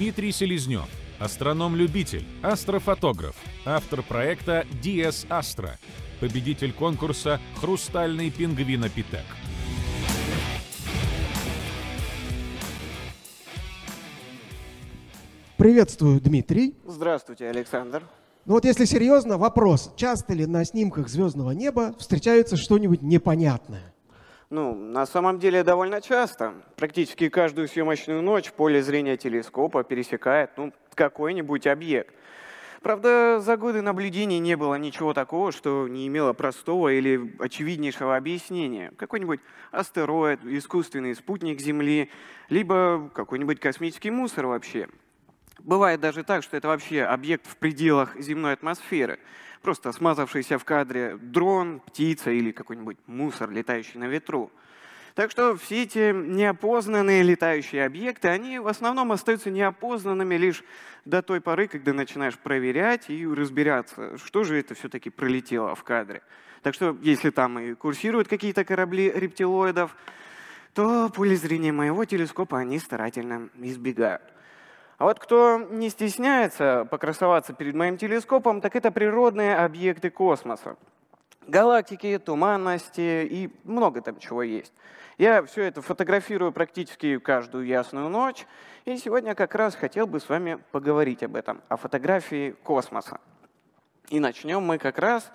Дмитрий Селезнев, астроном-любитель, астрофотограф, автор проекта DS Astra, победитель конкурса «Хрустальный пингвинопитек». Приветствую, Дмитрий. Здравствуйте, Александр. Ну вот если серьезно, вопрос, часто ли на снимках звездного неба встречается что-нибудь непонятное? Ну, на самом деле довольно часто. Практически каждую съемочную ночь поле зрения телескопа пересекает ну, какой-нибудь объект. Правда, за годы наблюдений не было ничего такого, что не имело простого или очевиднейшего объяснения. Какой-нибудь астероид, искусственный спутник Земли, либо какой-нибудь космический мусор вообще. Бывает даже так, что это вообще объект в пределах земной атмосферы. Просто смазавшийся в кадре дрон, птица или какой-нибудь мусор, летающий на ветру. Так что все эти неопознанные летающие объекты, они в основном остаются неопознанными лишь до той поры, когда начинаешь проверять и разбираться, что же это все-таки пролетело в кадре. Так что если там и курсируют какие-то корабли рептилоидов, то поле зрения моего телескопа они старательно избегают. А вот кто не стесняется покрасоваться перед моим телескопом, так это природные объекты космоса. Галактики, туманности и много там чего есть. Я все это фотографирую практически каждую ясную ночь, и сегодня как раз хотел бы с вами поговорить об этом, о фотографии космоса. И начнем мы как раз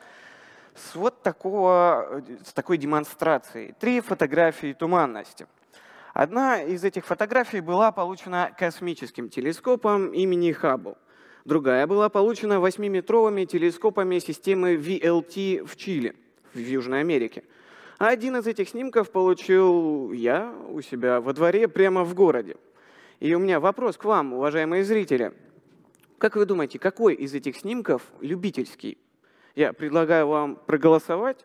с вот такого, с такой демонстрации. Три фотографии туманности – Одна из этих фотографий была получена космическим телескопом имени Хаббл. Другая была получена 8-метровыми телескопами системы VLT в Чили, в Южной Америке. А один из этих снимков получил я у себя во дворе прямо в городе. И у меня вопрос к вам, уважаемые зрители. Как вы думаете, какой из этих снимков любительский? Я предлагаю вам проголосовать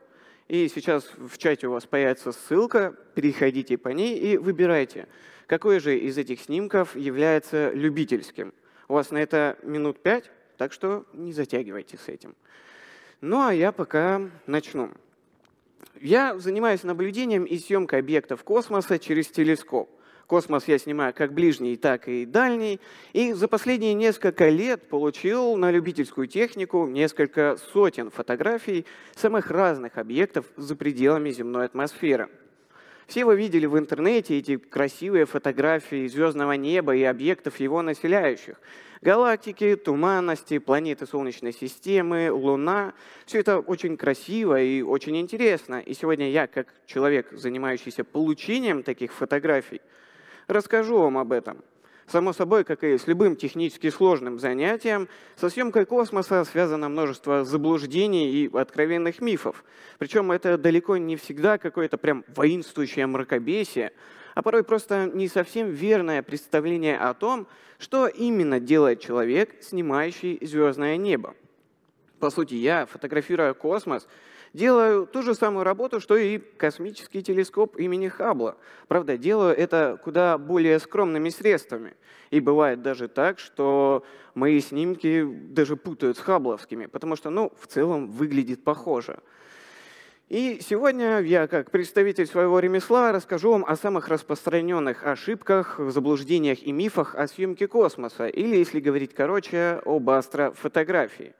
и сейчас в чате у вас появится ссылка, переходите по ней и выбирайте, какой же из этих снимков является любительским. У вас на это минут пять, так что не затягивайте с этим. Ну а я пока начну. Я занимаюсь наблюдением и съемкой объектов космоса через телескоп. Космос я снимаю как ближний, так и дальний. И за последние несколько лет получил на любительскую технику несколько сотен фотографий самых разных объектов за пределами земной атмосферы. Все вы видели в интернете эти красивые фотографии звездного неба и объектов его населяющих. Галактики, туманности, планеты Солнечной системы, Луна. Все это очень красиво и очень интересно. И сегодня я, как человек, занимающийся получением таких фотографий, Расскажу вам об этом. Само собой, как и с любым технически сложным занятием, со съемкой космоса связано множество заблуждений и откровенных мифов. Причем это далеко не всегда какое-то прям воинствующее мракобесие, а порой просто не совсем верное представление о том, что именно делает человек, снимающий звездное небо. По сути, я, фотографируя космос, делаю ту же самую работу, что и космический телескоп имени Хаббла. Правда, делаю это куда более скромными средствами. И бывает даже так, что мои снимки даже путают с хабловскими, потому что, ну, в целом выглядит похоже. И сегодня я, как представитель своего ремесла, расскажу вам о самых распространенных ошибках, заблуждениях и мифах о съемке космоса, или, если говорить короче, об астрофотографии.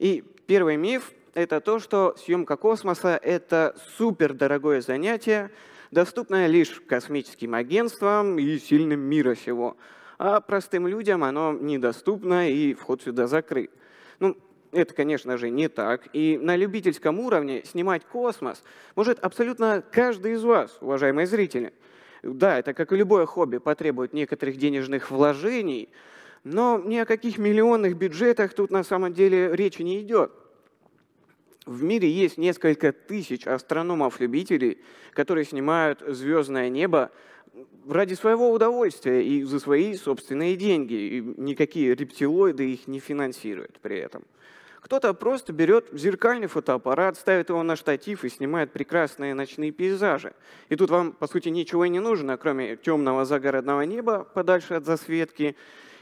И первый миф это то, что съемка космоса – это супердорогое занятие, доступное лишь космическим агентствам и сильным мира сего. А простым людям оно недоступно и вход сюда закрыт. Ну, это, конечно же, не так. И на любительском уровне снимать космос может абсолютно каждый из вас, уважаемые зрители. Да, это, как и любое хобби, потребует некоторых денежных вложений, но ни о каких миллионных бюджетах тут на самом деле речи не идет. В мире есть несколько тысяч астрономов-любителей, которые снимают звездное небо ради своего удовольствия и за свои собственные деньги. И никакие рептилоиды их не финансируют при этом. Кто-то просто берет зеркальный фотоаппарат, ставит его на штатив и снимает прекрасные ночные пейзажи. И тут вам, по сути, ничего и не нужно, кроме темного загородного неба подальше от засветки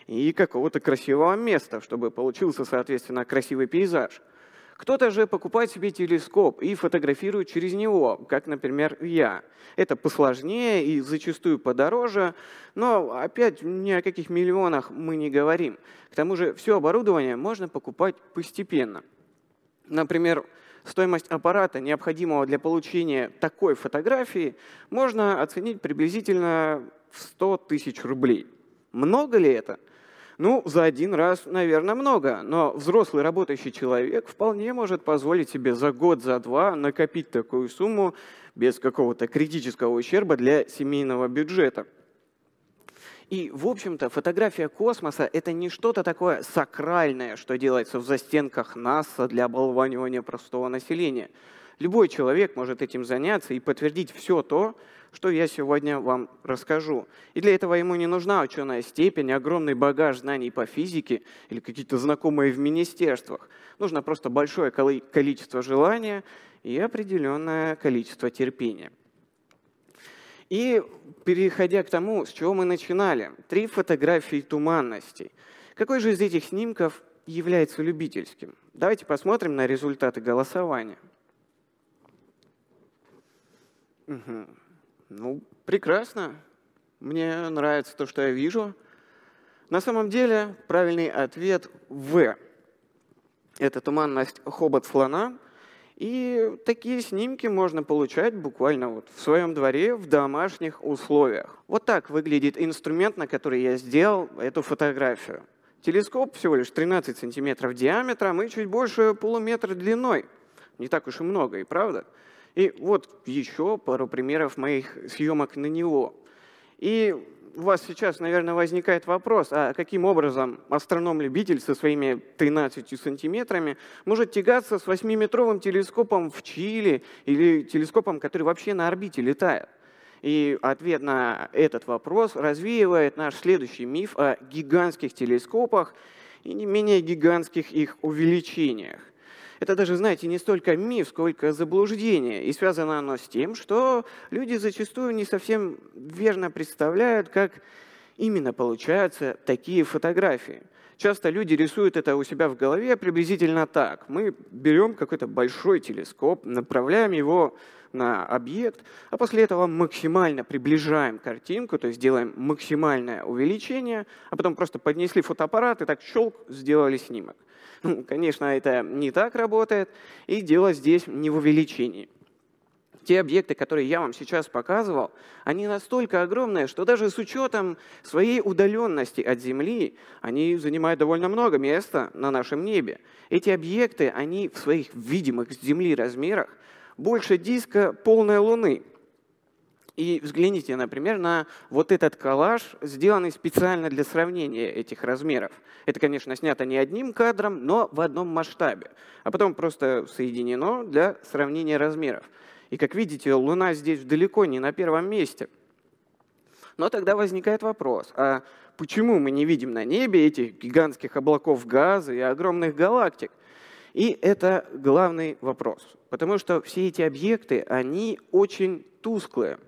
и какого-то красивого места, чтобы получился, соответственно, красивый пейзаж. Кто-то же покупает себе телескоп и фотографирует через него, как, например, я. Это посложнее и зачастую подороже, но опять ни о каких миллионах мы не говорим. К тому же все оборудование можно покупать постепенно. Например, стоимость аппарата, необходимого для получения такой фотографии, можно оценить приблизительно в 100 тысяч рублей. Много ли это? Ну, за один раз, наверное, много, но взрослый работающий человек вполне может позволить себе за год, за два накопить такую сумму без какого-то критического ущерба для семейного бюджета. И, в общем-то, фотография космоса — это не что-то такое сакральное, что делается в застенках НАСА для оболванивания простого населения. Любой человек может этим заняться и подтвердить все то, что я сегодня вам расскажу. И для этого ему не нужна ученая степень, огромный багаж знаний по физике или какие-то знакомые в министерствах. Нужно просто большое количество желания и определенное количество терпения. И переходя к тому, с чего мы начинали, три фотографии туманностей. Какой же из этих снимков является любительским? Давайте посмотрим на результаты голосования. Угу. Ну, прекрасно. Мне нравится то, что я вижу. На самом деле правильный ответ В. Это туманность хобот слона – и такие снимки можно получать буквально вот в своем дворе в домашних условиях. Вот так выглядит инструмент, на который я сделал эту фотографию. Телескоп всего лишь 13 сантиметров диаметром и чуть больше полуметра длиной. Не так уж и много, и правда? И вот еще пару примеров моих съемок на него. И у вас сейчас, наверное, возникает вопрос, а каким образом астроном-любитель со своими 13 сантиметрами может тягаться с 8-метровым телескопом в Чили или телескопом, который вообще на орбите летает? И ответ на этот вопрос развеивает наш следующий миф о гигантских телескопах и не менее гигантских их увеличениях. Это даже, знаете, не столько миф, сколько заблуждение. И связано оно с тем, что люди зачастую не совсем верно представляют, как именно получаются такие фотографии. Часто люди рисуют это у себя в голове приблизительно так. Мы берем какой-то большой телескоп, направляем его на объект, а после этого максимально приближаем картинку, то есть делаем максимальное увеличение, а потом просто поднесли фотоаппарат и так щелк, сделали снимок. Конечно, это не так работает, и дело здесь не в увеличении. Те объекты, которые я вам сейчас показывал, они настолько огромные, что даже с учетом своей удаленности от Земли, они занимают довольно много места на нашем небе. Эти объекты, они в своих видимых с Земли размерах больше диска полной Луны. И взгляните, например, на вот этот коллаж, сделанный специально для сравнения этих размеров. Это, конечно, снято не одним кадром, но в одном масштабе, а потом просто соединено для сравнения размеров. И, как видите, Луна здесь далеко не на первом месте. Но тогда возникает вопрос, а почему мы не видим на небе этих гигантских облаков газа и огромных галактик? И это главный вопрос, потому что все эти объекты, они очень тусклые.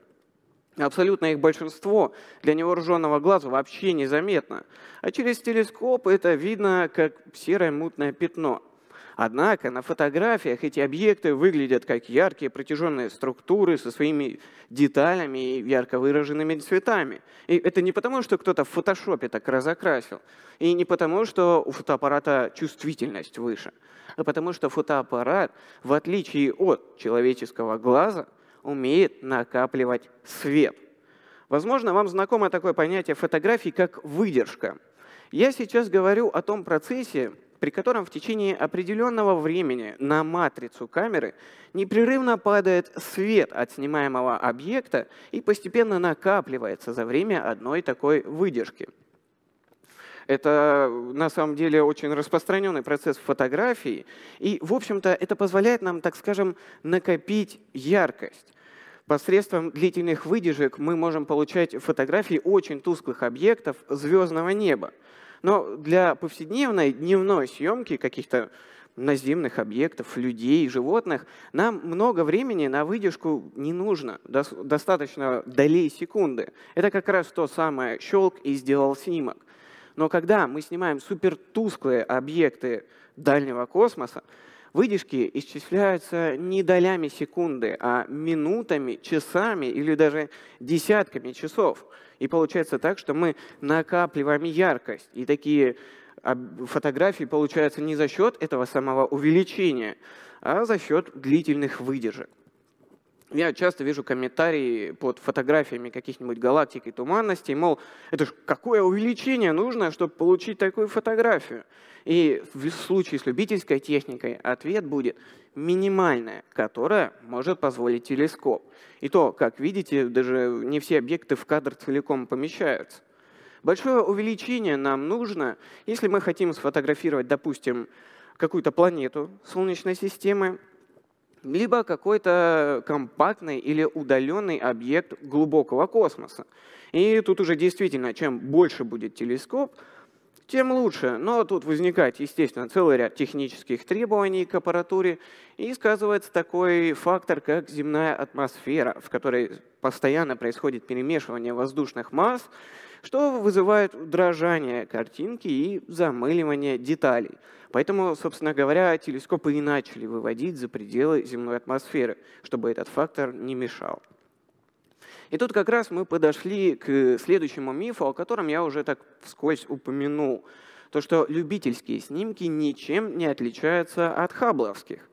Абсолютно их большинство для невооруженного глаза вообще незаметно. А через телескоп это видно как серое мутное пятно. Однако на фотографиях эти объекты выглядят как яркие протяженные структуры со своими деталями и ярко выраженными цветами. И это не потому, что кто-то в фотошопе так разокрасил, и не потому, что у фотоаппарата чувствительность выше, а потому что фотоаппарат, в отличие от человеческого глаза, умеет накапливать свет. Возможно, вам знакомо такое понятие фотографии, как выдержка. Я сейчас говорю о том процессе, при котором в течение определенного времени на матрицу камеры непрерывно падает свет от снимаемого объекта и постепенно накапливается за время одной такой выдержки. Это на самом деле очень распространенный процесс фотографии. И, в общем-то, это позволяет нам, так скажем, накопить яркость. Посредством длительных выдержек мы можем получать фотографии очень тусклых объектов звездного неба. Но для повседневной дневной съемки каких-то наземных объектов, людей, животных, нам много времени на выдержку не нужно, достаточно долей секунды. Это как раз то самое щелк и сделал снимок. Но когда мы снимаем супертусклые объекты дальнего космоса, выдержки исчисляются не долями секунды, а минутами, часами или даже десятками часов. И получается так, что мы накапливаем яркость. И такие фотографии получаются не за счет этого самого увеличения, а за счет длительных выдержек. Я часто вижу комментарии под фотографиями каких-нибудь галактик и туманностей, мол, это ж какое увеличение нужно, чтобы получить такую фотографию. И в случае с любительской техникой ответ будет минимальное, которое может позволить телескоп. И то, как видите, даже не все объекты в кадр целиком помещаются. Большое увеличение нам нужно, если мы хотим сфотографировать, допустим, какую-то планету Солнечной системы, либо какой-то компактный или удаленный объект глубокого космоса. И тут уже действительно, чем больше будет телескоп, тем лучше. Но тут возникает, естественно, целый ряд технических требований к аппаратуре, и сказывается такой фактор, как земная атмосфера, в которой постоянно происходит перемешивание воздушных масс, что вызывает дрожание картинки и замыливание деталей. Поэтому, собственно говоря, телескопы и начали выводить за пределы земной атмосферы, чтобы этот фактор не мешал. И тут как раз мы подошли к следующему мифу, о котором я уже так вскользь упомянул. То, что любительские снимки ничем не отличаются от хабловских.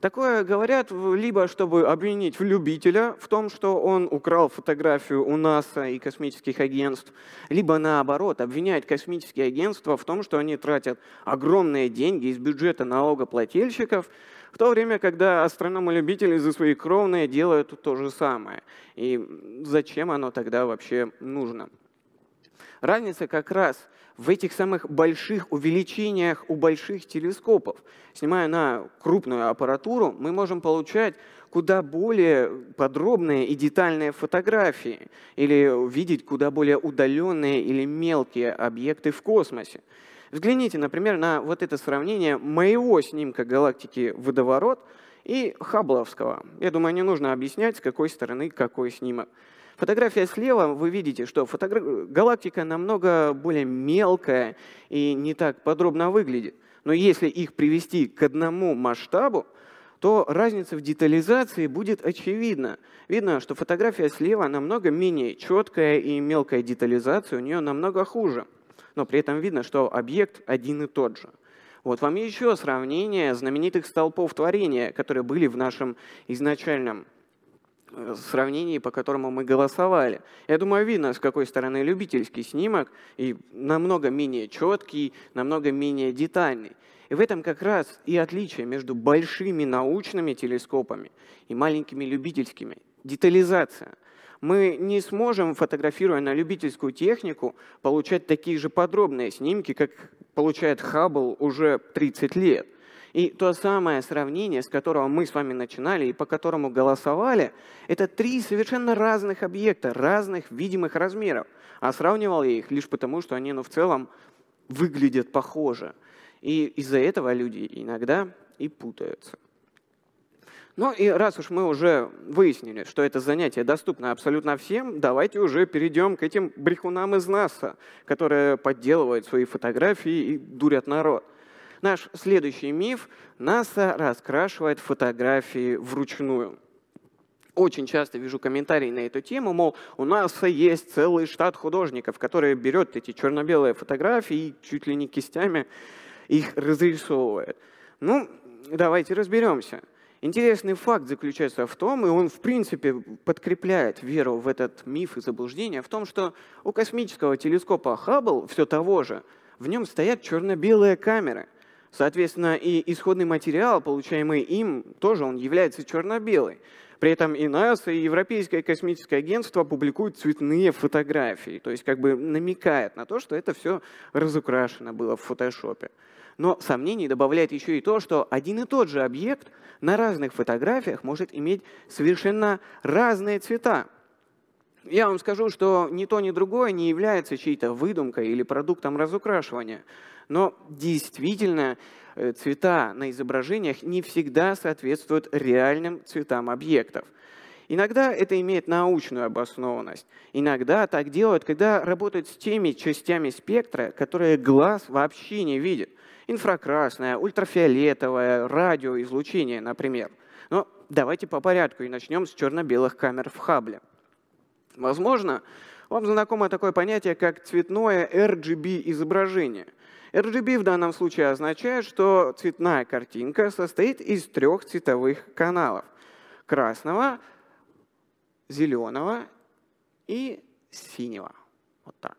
Такое говорят либо, чтобы обвинить любителя в том, что он украл фотографию у НАСА и космических агентств, либо наоборот, обвиняют космические агентства в том, что они тратят огромные деньги из бюджета налогоплательщиков, в то время, когда астрономы-любители за свои кровные делают то же самое. И зачем оно тогда вообще нужно? Разница как раз в этих самых больших увеличениях у больших телескопов. Снимая на крупную аппаратуру, мы можем получать куда более подробные и детальные фотографии или видеть куда более удаленные или мелкие объекты в космосе. Взгляните, например, на вот это сравнение моего снимка галактики «Водоворот» и Хабловского. Я думаю, не нужно объяснять, с какой стороны какой снимок. Фотография слева, вы видите, что фотогра... галактика намного более мелкая и не так подробно выглядит. Но если их привести к одному масштабу, то разница в детализации будет очевидна. Видно, что фотография слева намного менее четкая и мелкая детализация у нее намного хуже. Но при этом видно, что объект один и тот же. Вот вам еще сравнение знаменитых столпов творения, которые были в нашем изначальном сравнении, по которому мы голосовали. Я думаю, видно, с какой стороны любительский снимок, и намного менее четкий, намного менее детальный. И в этом как раз и отличие между большими научными телескопами и маленькими любительскими. Детализация. Мы не сможем, фотографируя на любительскую технику, получать такие же подробные снимки, как получает Хаббл уже 30 лет. И то самое сравнение, с которого мы с вами начинали и по которому голосовали, это три совершенно разных объекта, разных видимых размеров. А сравнивал я их лишь потому, что они ну, в целом выглядят похоже. И из-за этого люди иногда и путаются. Ну и раз уж мы уже выяснили, что это занятие доступно абсолютно всем, давайте уже перейдем к этим брехунам из НАСА, которые подделывают свои фотографии и дурят народ. Наш следующий миф – НАСА раскрашивает фотографии вручную. Очень часто вижу комментарии на эту тему, мол, у НАСА есть целый штат художников, которые берет эти черно-белые фотографии и чуть ли не кистями их разрисовывает. Ну, давайте разберемся. Интересный факт заключается в том, и он в принципе подкрепляет веру в этот миф и заблуждение, в том, что у космического телескопа Хаббл все того же, в нем стоят черно-белые камеры – Соответственно, и исходный материал, получаемый им, тоже он является черно-белый. При этом и НАСА, и Европейское космическое агентство публикуют цветные фотографии, то есть как бы намекает на то, что это все разукрашено было в фотошопе. Но сомнений добавляет еще и то, что один и тот же объект на разных фотографиях может иметь совершенно разные цвета. Я вам скажу, что ни то, ни другое не является чьей-то выдумкой или продуктом разукрашивания. Но действительно э, цвета на изображениях не всегда соответствуют реальным цветам объектов. Иногда это имеет научную обоснованность. Иногда так делают, когда работают с теми частями спектра, которые глаз вообще не видит. Инфракрасное, ультрафиолетовое, радиоизлучение, например. Но давайте по порядку и начнем с черно-белых камер в Хабле. Возможно, вам знакомо такое понятие, как цветное RGB-изображение. RGB в данном случае означает, что цветная картинка состоит из трех цветовых каналов. Красного, зеленого и синего. Вот так.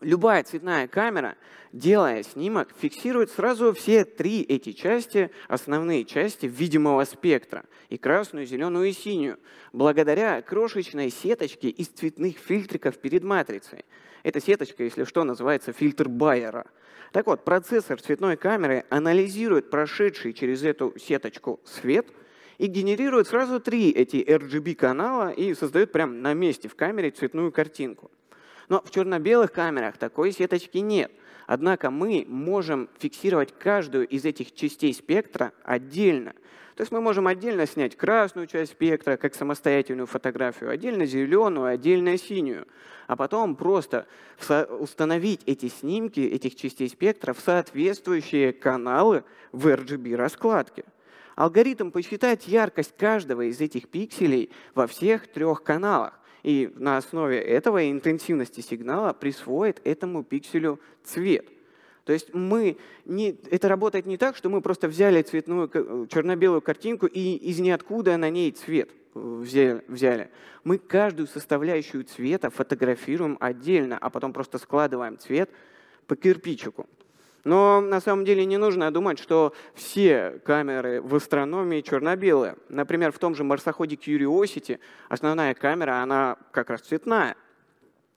Любая цветная камера, делая снимок, фиксирует сразу все три эти части, основные части видимого спектра, и красную, зеленую и синюю, благодаря крошечной сеточке из цветных фильтриков перед матрицей. Эта сеточка, если что, называется фильтр Байера. Так вот, процессор цветной камеры анализирует прошедший через эту сеточку свет и генерирует сразу три эти RGB-канала и создает прямо на месте в камере цветную картинку. Но в черно-белых камерах такой сеточки нет. Однако мы можем фиксировать каждую из этих частей спектра отдельно. То есть мы можем отдельно снять красную часть спектра, как самостоятельную фотографию, отдельно зеленую, отдельно синюю, а потом просто установить эти снимки этих частей спектра в соответствующие каналы в RGB-раскладке. Алгоритм посчитает яркость каждого из этих пикселей во всех трех каналах и на основе этого интенсивности сигнала присвоит этому пикселю цвет. То есть мы не, это работает не так, что мы просто взяли цветную черно-белую картинку и из ниоткуда на ней цвет взяли. Мы каждую составляющую цвета фотографируем отдельно, а потом просто складываем цвет по кирпичику. Но на самом деле не нужно думать, что все камеры в астрономии черно-белые. Например, в том же марсоходе Curiosity основная камера, она как раз цветная.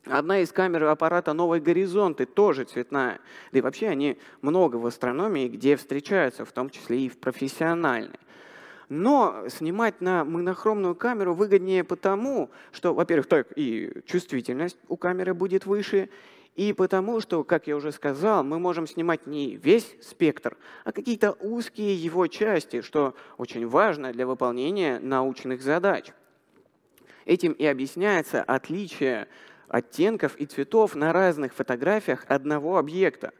Одна из камер аппарата «Новый горизонты» тоже цветная. Да и вообще они много в астрономии, где встречаются, в том числе и в профессиональной. Но снимать на монохромную камеру выгоднее потому, что, во-первых, так и чувствительность у камеры будет выше, и потому что, как я уже сказал, мы можем снимать не весь спектр, а какие-то узкие его части, что очень важно для выполнения научных задач. Этим и объясняется отличие оттенков и цветов на разных фотографиях одного объекта.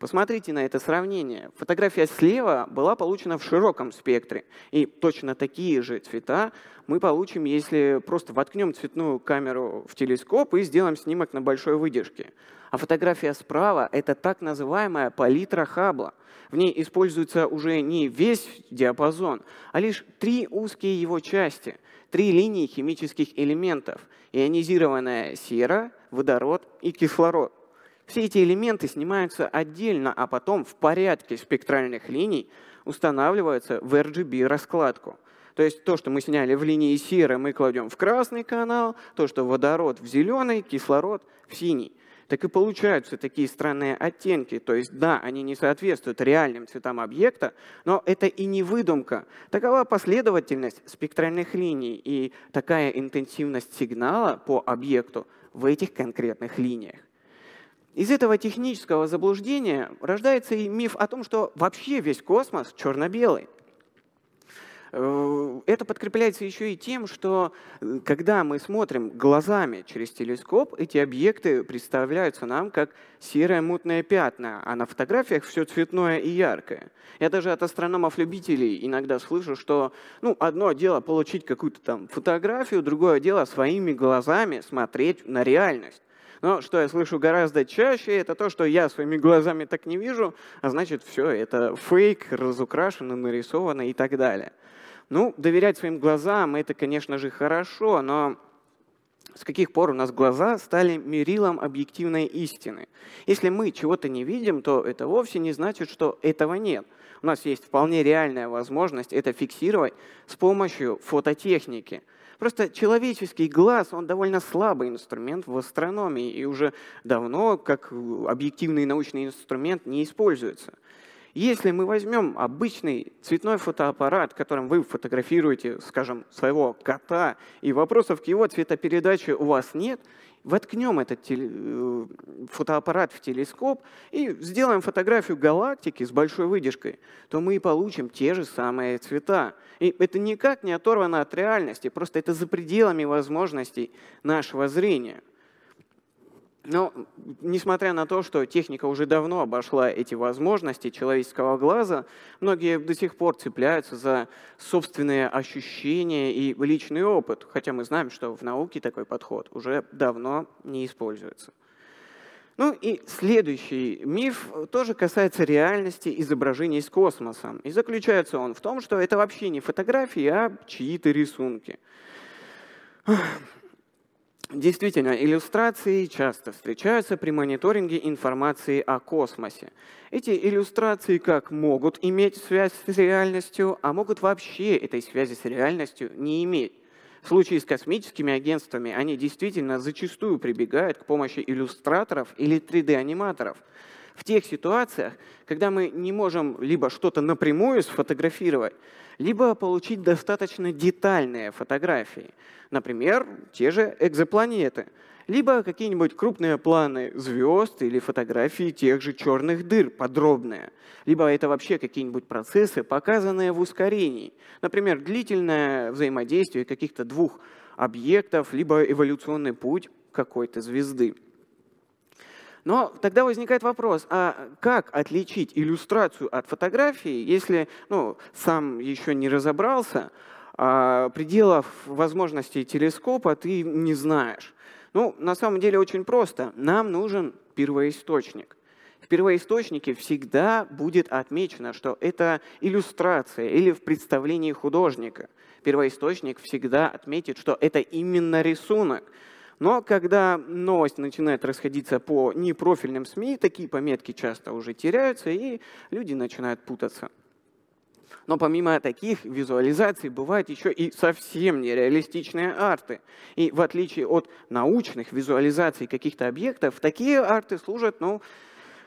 Посмотрите на это сравнение. Фотография слева была получена в широком спектре, и точно такие же цвета мы получим, если просто воткнем цветную камеру в телескоп и сделаем снимок на большой выдержке. А фотография справа — это так называемая палитра Хаббла. В ней используется уже не весь диапазон, а лишь три узкие его части, три линии химических элементов — ионизированная сера, водород и кислород. Все эти элементы снимаются отдельно, а потом в порядке спектральных линий устанавливаются в RGB-раскладку. То есть то, что мы сняли в линии серы, мы кладем в красный канал, то, что водород в зеленый, кислород в синий так и получаются такие странные оттенки. То есть да, они не соответствуют реальным цветам объекта, но это и не выдумка. Такова последовательность спектральных линий и такая интенсивность сигнала по объекту в этих конкретных линиях. Из этого технического заблуждения рождается и миф о том, что вообще весь космос черно-белый. Э, это подкрепляется еще и тем, что э, когда мы смотрим глазами через телескоп, эти объекты представляются нам как серые мутные пятна, а на фотографиях все цветное и яркое. Я даже от астрономов-любителей иногда слышу, что ну, одно дело получить какую-то там фотографию, другое дело своими глазами смотреть на реальность. Но что я слышу гораздо чаще, это то, что я своими глазами так не вижу, а значит все, это фейк, разукрашено, нарисовано и так далее. Ну, доверять своим глазам – это, конечно же, хорошо, но с каких пор у нас глаза стали мерилом объективной истины? Если мы чего-то не видим, то это вовсе не значит, что этого нет. У нас есть вполне реальная возможность это фиксировать с помощью фототехники. Просто человеческий глаз, он довольно слабый инструмент в астрономии и уже давно как объективный научный инструмент не используется. Если мы возьмем обычный цветной фотоаппарат, которым вы фотографируете, скажем, своего кота, и вопросов к его цветопередаче у вас нет, воткнем этот теле... фотоаппарат в телескоп и сделаем фотографию галактики с большой выдержкой, то мы и получим те же самые цвета. И это никак не оторвано от реальности, просто это за пределами возможностей нашего зрения. Но, несмотря на то, что техника уже давно обошла эти возможности человеческого глаза, многие до сих пор цепляются за собственные ощущения и личный опыт, хотя мы знаем, что в науке такой подход уже давно не используется. Ну и следующий миф тоже касается реальности изображений из космоса. И заключается он в том, что это вообще не фотографии, а чьи-то рисунки. Действительно, иллюстрации часто встречаются при мониторинге информации о космосе. Эти иллюстрации как могут иметь связь с реальностью, а могут вообще этой связи с реальностью не иметь. В случае с космическими агентствами они действительно зачастую прибегают к помощи иллюстраторов или 3D-аниматоров. В тех ситуациях, когда мы не можем либо что-то напрямую сфотографировать, либо получить достаточно детальные фотографии. Например, те же экзопланеты, либо какие-нибудь крупные планы звезд или фотографии тех же черных дыр подробные, либо это вообще какие-нибудь процессы, показанные в ускорении. Например, длительное взаимодействие каких-то двух объектов, либо эволюционный путь какой-то звезды. Но тогда возникает вопрос, а как отличить иллюстрацию от фотографии, если ну, сам еще не разобрался, а пределов возможностей телескопа ты не знаешь? Ну, на самом деле очень просто. Нам нужен первоисточник. В первоисточнике всегда будет отмечено, что это иллюстрация или в представлении художника. Первоисточник всегда отметит, что это именно рисунок. Но когда новость начинает расходиться по непрофильным СМИ, такие пометки часто уже теряются, и люди начинают путаться. Но помимо таких визуализаций бывают еще и совсем нереалистичные арты. И в отличие от научных визуализаций каких-то объектов, такие арты служат ну,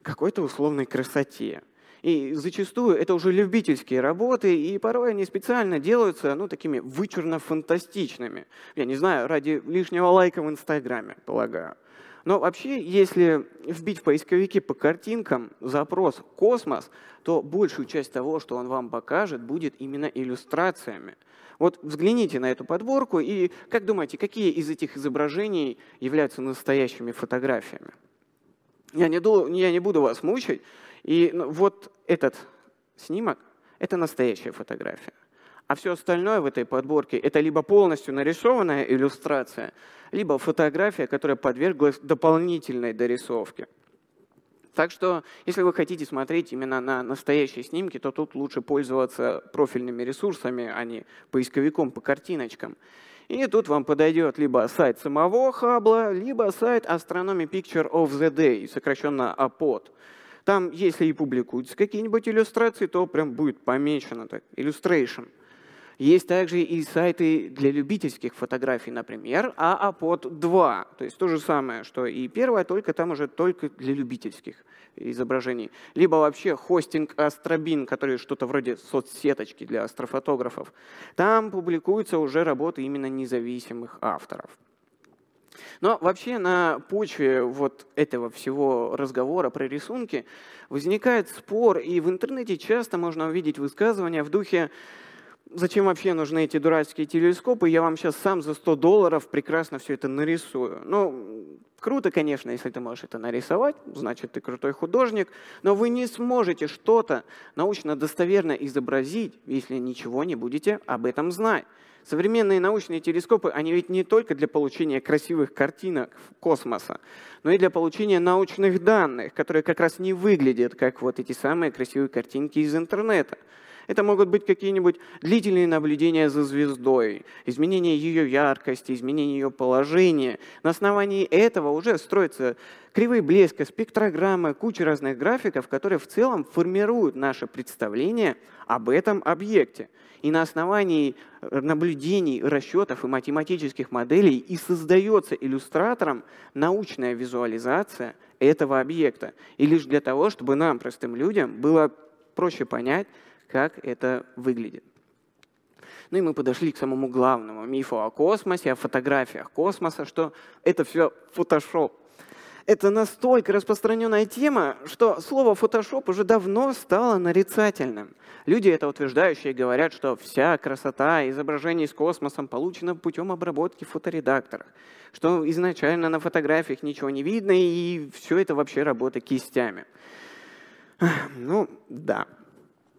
какой-то условной красоте. И зачастую это уже любительские работы, и порой они специально делаются ну, такими вычурно-фантастичными. Я не знаю, ради лишнего лайка в Инстаграме, полагаю. Но вообще, если вбить в поисковике по картинкам запрос «космос», то большую часть того, что он вам покажет, будет именно иллюстрациями. Вот взгляните на эту подборку и как думаете, какие из этих изображений являются настоящими фотографиями? Я не, я не буду вас мучить, и ну, вот этот снимок – это настоящая фотография. А все остальное в этой подборке – это либо полностью нарисованная иллюстрация, либо фотография, которая подверглась дополнительной дорисовке. Так что, если вы хотите смотреть именно на настоящие снимки, то тут лучше пользоваться профильными ресурсами, а не поисковиком по картиночкам. И тут вам подойдет либо сайт самого Хаббла, либо сайт Astronomy Picture of the Day, сокращенно APOD. Там, если и публикуются какие-нибудь иллюстрации, то прям будет помечено так, illustration. Есть также и сайты для любительских фотографий, например, AAPOD 2. То есть то же самое, что и первое, только там уже только для любительских изображений. Либо вообще хостинг Астрабин, который что-то вроде соцсеточки для астрофотографов. Там публикуются уже работы именно независимых авторов. Но вообще на почве вот этого всего разговора про рисунки возникает спор, и в интернете часто можно увидеть высказывания в духе «Зачем вообще нужны эти дурацкие телескопы? Я вам сейчас сам за 100 долларов прекрасно все это нарисую». Ну, круто, конечно, если ты можешь это нарисовать, значит, ты крутой художник, но вы не сможете что-то научно достоверно изобразить, если ничего не будете об этом знать. Современные научные телескопы, они ведь не только для получения красивых картинок космоса, но и для получения научных данных, которые как раз не выглядят, как вот эти самые красивые картинки из интернета. Это могут быть какие-нибудь длительные наблюдения за звездой, изменение ее яркости, изменение ее положения. На основании этого уже строятся кривые блеска, спектрограммы, куча разных графиков, которые в целом формируют наше представление об этом объекте. И на основании э, наблюдений, расчетов и математических моделей и создается иллюстратором научная визуализация этого объекта. И лишь для того, чтобы нам, простым людям, было проще понять, как это выглядит. Ну и мы подошли к самому главному мифу о космосе, о фотографиях космоса, что это все фотошоп. Это настолько распространенная тема, что слово Photoshop уже давно стало нарицательным. Люди это утверждающие говорят, что вся красота изображений с космосом получена путем обработки в фоторедакторах, что изначально на фотографиях ничего не видно, и все это вообще работа кистями. Ну, да,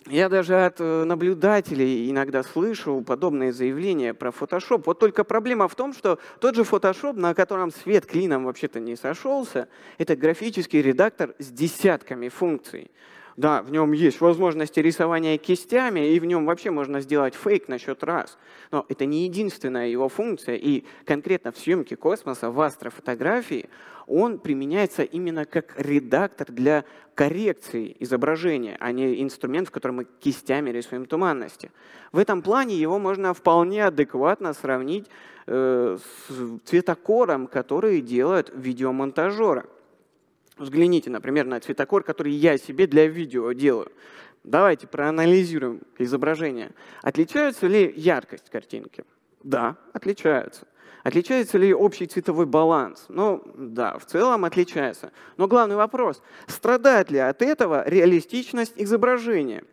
я даже от э, наблюдателей иногда слышу подобные заявления про Photoshop. Вот только проблема в том, что тот же Photoshop, на котором свет клином вообще-то не сошелся, это графический редактор с десятками функций. Да, в нем есть возможности рисования кистями, и в нем вообще можно сделать фейк насчет раз. Но это не единственная его функция, и конкретно в съемке космоса, в астрофотографии, он применяется именно как редактор для коррекции изображения, а не инструмент, в котором мы кистями рисуем туманности. В этом плане его можно вполне адекватно сравнить э, с цветокором, который делают видеомонтажеры. Взгляните, например, на цветокор, который я себе для видео делаю. Давайте проанализируем изображение. Отличаются ли яркость картинки? Да, отличаются. Отличается ли общий цветовой баланс? Ну, да, в целом отличается. Но главный вопрос, страдает ли от этого реалистичность изображения?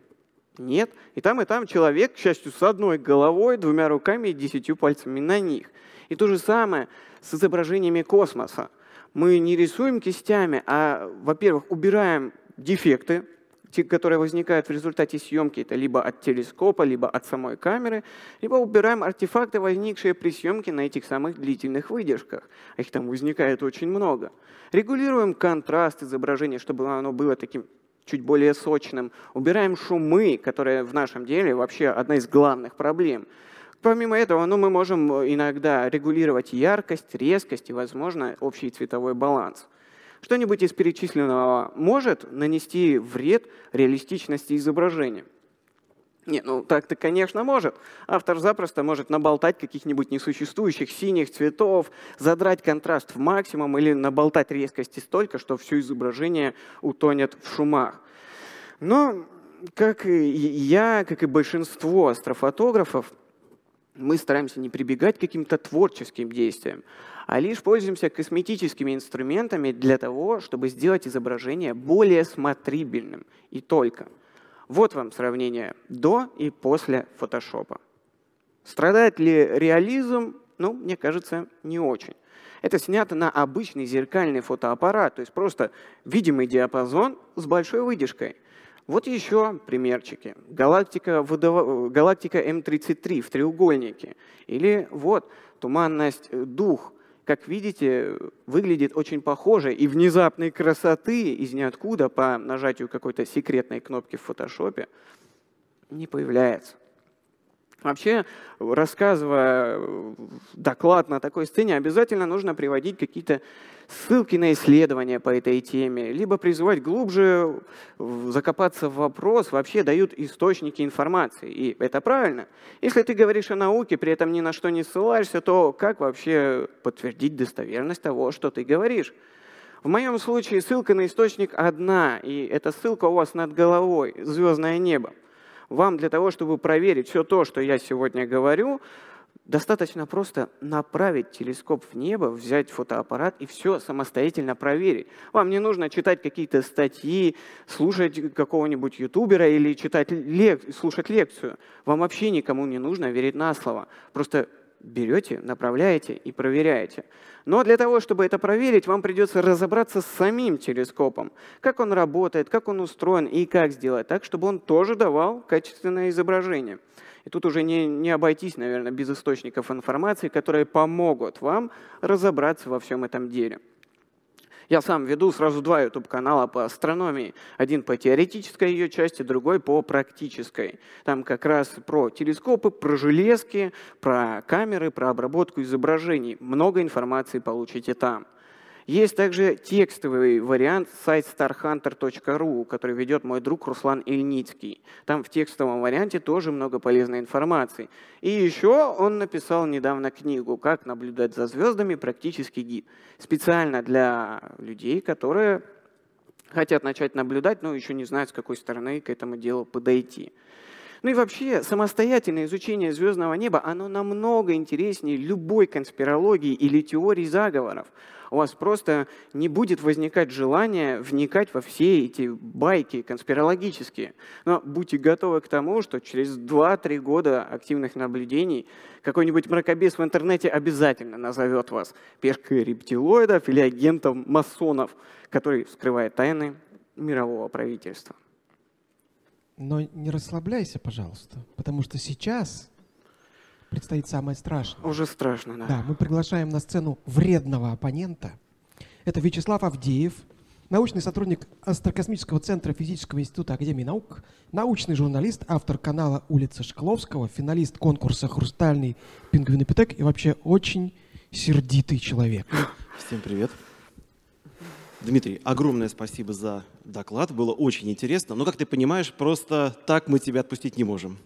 Нет. И там, и там человек, к счастью, с одной головой, двумя руками и десятью пальцами на них. И то же самое с изображениями космоса. Мы не рисуем кистями, а, во-первых, убираем дефекты, которые возникают в результате съемки, это либо от телескопа, либо от самой камеры, либо убираем артефакты, возникшие при съемке на этих самых длительных выдержках. Их там возникает очень много. Регулируем контраст изображения, чтобы оно было таким чуть более сочным. Убираем шумы, которые в нашем деле вообще одна из главных проблем. Помимо этого, ну, мы можем иногда регулировать яркость, резкость и, возможно, общий цветовой баланс. Что-нибудь из перечисленного может нанести вред реалистичности изображения? Нет, ну так-то, конечно, может. Автор запросто может наболтать каких-нибудь несуществующих синих цветов, задрать контраст в максимум или наболтать резкости столько, что все изображение утонет в шумах. Но, как и я, как и большинство астрофотографов, мы стараемся не прибегать к каким-то творческим действиям, а лишь пользуемся косметическими инструментами для того, чтобы сделать изображение более смотрибельным и только. Вот вам сравнение до и после фотошопа. Страдает ли реализм? Ну, мне кажется, не очень. Это снято на обычный зеркальный фотоаппарат, то есть просто видимый диапазон с большой выдержкой. Вот еще примерчики. Галактика, галактика М33 в треугольнике. Или вот туманность э, дух как видите, выглядит очень похоже, и внезапной красоты из ниоткуда по нажатию какой-то секретной кнопки в фотошопе не появляется. Вообще, рассказывая э, доклад на такой сцене, обязательно нужно приводить какие-то ссылки на исследования по этой теме, либо призывать глубже закопаться в вопрос, вообще дают источники информации. И это правильно. Если ты говоришь о науке, при этом ни на что не ссылаешься, то как вообще подтвердить достоверность того, что ты говоришь? В моем случае ссылка на источник одна, и эта ссылка у вас над головой, звездное небо вам для того, чтобы проверить все то, что я сегодня говорю, достаточно просто направить телескоп в небо, взять фотоаппарат и все самостоятельно проверить. Вам не нужно читать какие-то статьи, слушать какого-нибудь ютубера или читать лек... слушать лекцию. Вам вообще никому не нужно верить на слово. Просто берете, направляете и проверяете. Но для того, чтобы это проверить, вам придется разобраться с самим телескопом. Как он работает, как он устроен и как сделать так, чтобы он тоже давал качественное изображение. И тут уже не, не обойтись, наверное, без источников информации, которые помогут вам разобраться во всем этом деле. Я сам веду сразу два YouTube-канала по астрономии. Один по теоретической ее части, другой по практической. Там как раз про телескопы, про железки, про камеры, про обработку изображений. Много информации получите там. Есть также текстовый вариант сайт starhunter.ru, который ведет мой друг Руслан Ильницкий. Там в текстовом варианте тоже много полезной информации. И еще он написал недавно книгу «Как наблюдать за звездами. Практический гид». Специально для людей, которые хотят начать наблюдать, но еще не знают, с какой стороны к этому делу подойти. Ну и вообще, самостоятельное изучение звездного неба, оно намного интереснее любой конспирологии или теории заговоров. У вас просто не будет возникать желания вникать во все эти байки конспирологические. Но будьте готовы к тому, что через 2-3 года активных наблюдений какой-нибудь мракобес в интернете обязательно назовет вас пешкой рептилоидов или агентом масонов, который скрывает тайны мирового правительства. Но не расслабляйся, пожалуйста, потому что сейчас предстоит самое страшное. Уже страшно, да. Да, мы приглашаем на сцену вредного оппонента. Это Вячеслав Авдеев, научный сотрудник Астрокосмического центра Физического института Академии наук, научный журналист, автор канала «Улица Шкловского», финалист конкурса «Хрустальный пингвинопитек» и вообще очень сердитый человек. Всем привет. Дмитрий, огромное спасибо за доклад, было очень интересно. Но, как ты понимаешь, просто так мы тебя отпустить не можем.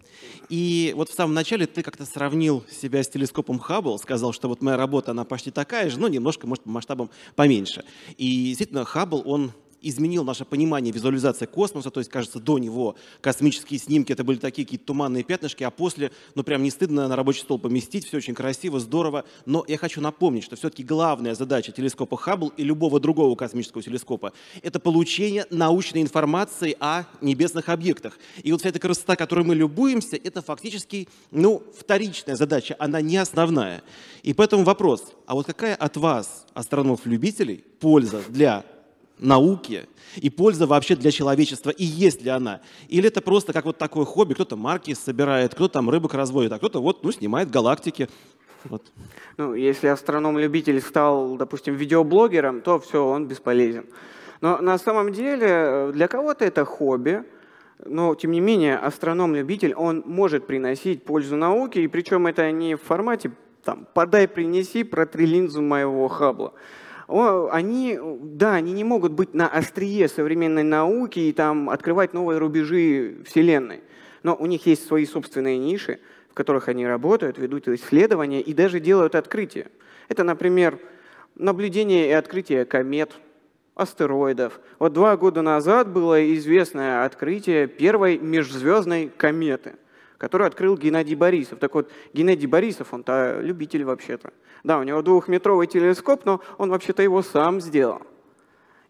И вот в самом начале ты как-то сравнил себя с телескопом Хаббл, сказал, что вот моя работа, она почти такая же, но немножко, может, по масштабам поменьше. И действительно, Хаббл, он изменил наше понимание визуализации космоса, то есть, кажется, до него космические снимки это были такие какие-то туманные пятнышки, а после, ну прям не стыдно на рабочий стол поместить, все очень красиво, здорово. Но я хочу напомнить, что все-таки главная задача телескопа Хаббл и любого другого космического телескопа – это получение научной информации о небесных объектах. И вот вся эта красота, которой мы любуемся, это фактически, ну, вторичная задача, она не основная. И поэтому вопрос, а вот какая от вас, астрономов-любителей, польза для науки и польза вообще для человечества, и есть ли она? Или это просто как вот такое хобби, кто-то марки собирает, кто-то там рыбок разводит, а кто-то вот, ну, снимает галактики. Вот. Ну, если астроном-любитель стал, допустим, видеоблогером, то все, он бесполезен. Но на самом деле э, для кого-то это хобби, но тем не менее астроном-любитель, он может приносить пользу науке, и причем это не в формате там, «подай, принеси, протри линзу моего Хаббла» они, да, они не могут быть на острие современной науки и там открывать новые рубежи Вселенной. Но у них есть свои собственные ниши, в которых они работают, ведут исследования и даже делают открытия. Это, например, наблюдение и открытие комет, астероидов. Вот два года назад было известное открытие первой межзвездной кометы – которую открыл Геннадий Борисов. Так вот, Геннадий Борисов, он-то любитель вообще-то. Да, у него двухметровый телескоп, но он вообще-то его сам сделал.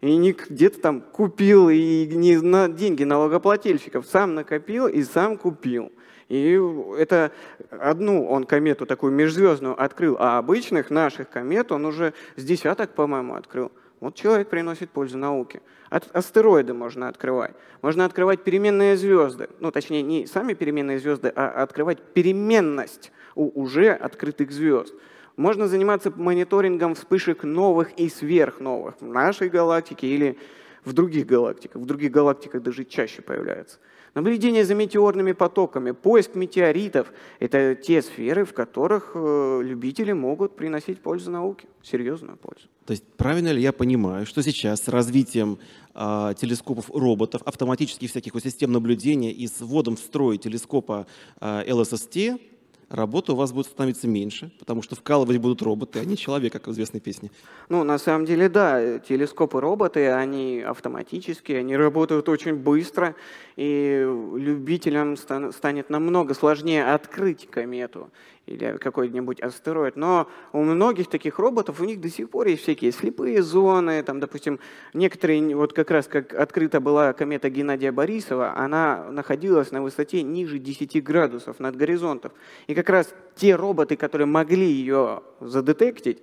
И не где-то там купил, и не на деньги налогоплательщиков, сам накопил и сам купил. И это одну он комету такую межзвездную открыл, а обычных наших комет он уже с десяток, по-моему, открыл. Вот человек приносит пользу науке. Астероиды можно открывать. Можно открывать переменные звезды. Ну, точнее, не сами переменные звезды, а открывать переменность у уже открытых звезд. Можно заниматься мониторингом вспышек новых и сверхновых в нашей галактике или в других галактиках. В других галактиках даже чаще появляются. Наблюдение за метеорными потоками, поиск метеоритов – это те сферы, в которых э, любители могут приносить пользу науке, серьезную пользу. То есть правильно ли я понимаю, что сейчас с развитием э, телескопов роботов, автоматических всяких систем наблюдения и с вводом в строй телескопа э, LSST работа у вас будет становиться меньше, потому что вкалывать будут роботы, а не человек, как в известной песне. Ну, на самом деле, да, телескопы-роботы, они автоматические, они работают очень быстро, и любителям станет намного сложнее открыть комету или какой-нибудь астероид. Но у многих таких роботов, у них до сих пор есть всякие слепые зоны, там, допустим, некоторые, вот как раз как открыта была комета Геннадия Борисова, она находилась на высоте ниже 10 градусов над горизонтом. И как раз те роботы, которые могли ее задетектить,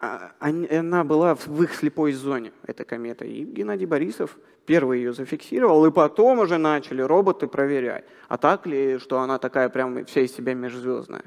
а, она была в их слепой зоне, эта комета. И Геннадий Борисов первый ее зафиксировал, и потом уже начали роботы проверять, а так ли, что она такая прям вся из себя межзвездная.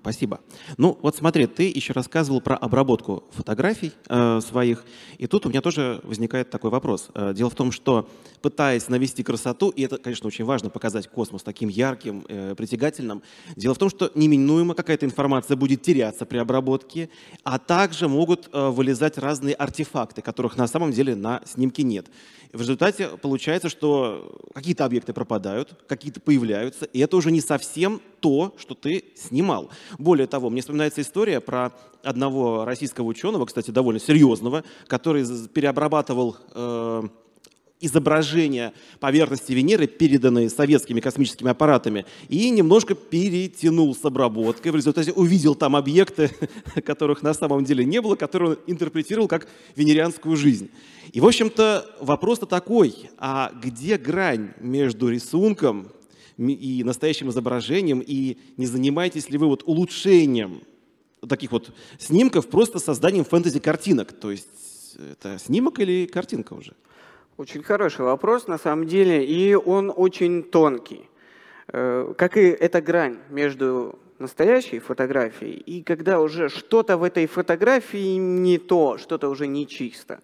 Спасибо. Ну, вот смотри, ты еще рассказывал про обработку фотографий э, своих, и тут у меня тоже возникает такой вопрос. Э, дело в том, что пытаясь навести красоту, и это, конечно, очень важно показать космос таким ярким, э, притягательным, дело в том, что неминуемо какая-то информация будет теряться при обработке, а также могут э, вылезать разные артефакты, которых на самом деле на снимке нет. В результате получается, что какие-то объекты пропадают, какие-то появляются, и это уже не совсем то, что ты снимал. Более того, мне вспоминается история про одного российского ученого, кстати, довольно серьезного, который переобрабатывал э, изображения поверхности Венеры, переданные советскими космическими аппаратами, и немножко перетянул с обработкой. В результате увидел там объекты, которых на самом деле не было, которые он интерпретировал как венерианскую жизнь. И, в общем-то, вопрос-то такой, а где грань между рисунком и настоящим изображением, и не занимаетесь ли вы вот улучшением таких вот снимков просто созданием фэнтези-картинок? То есть это снимок или картинка уже? Очень хороший вопрос, на самом деле, и он очень тонкий. Э, как и эта грань между настоящей фотографией и когда уже что-то в этой фотографии не то, что-то уже не чисто.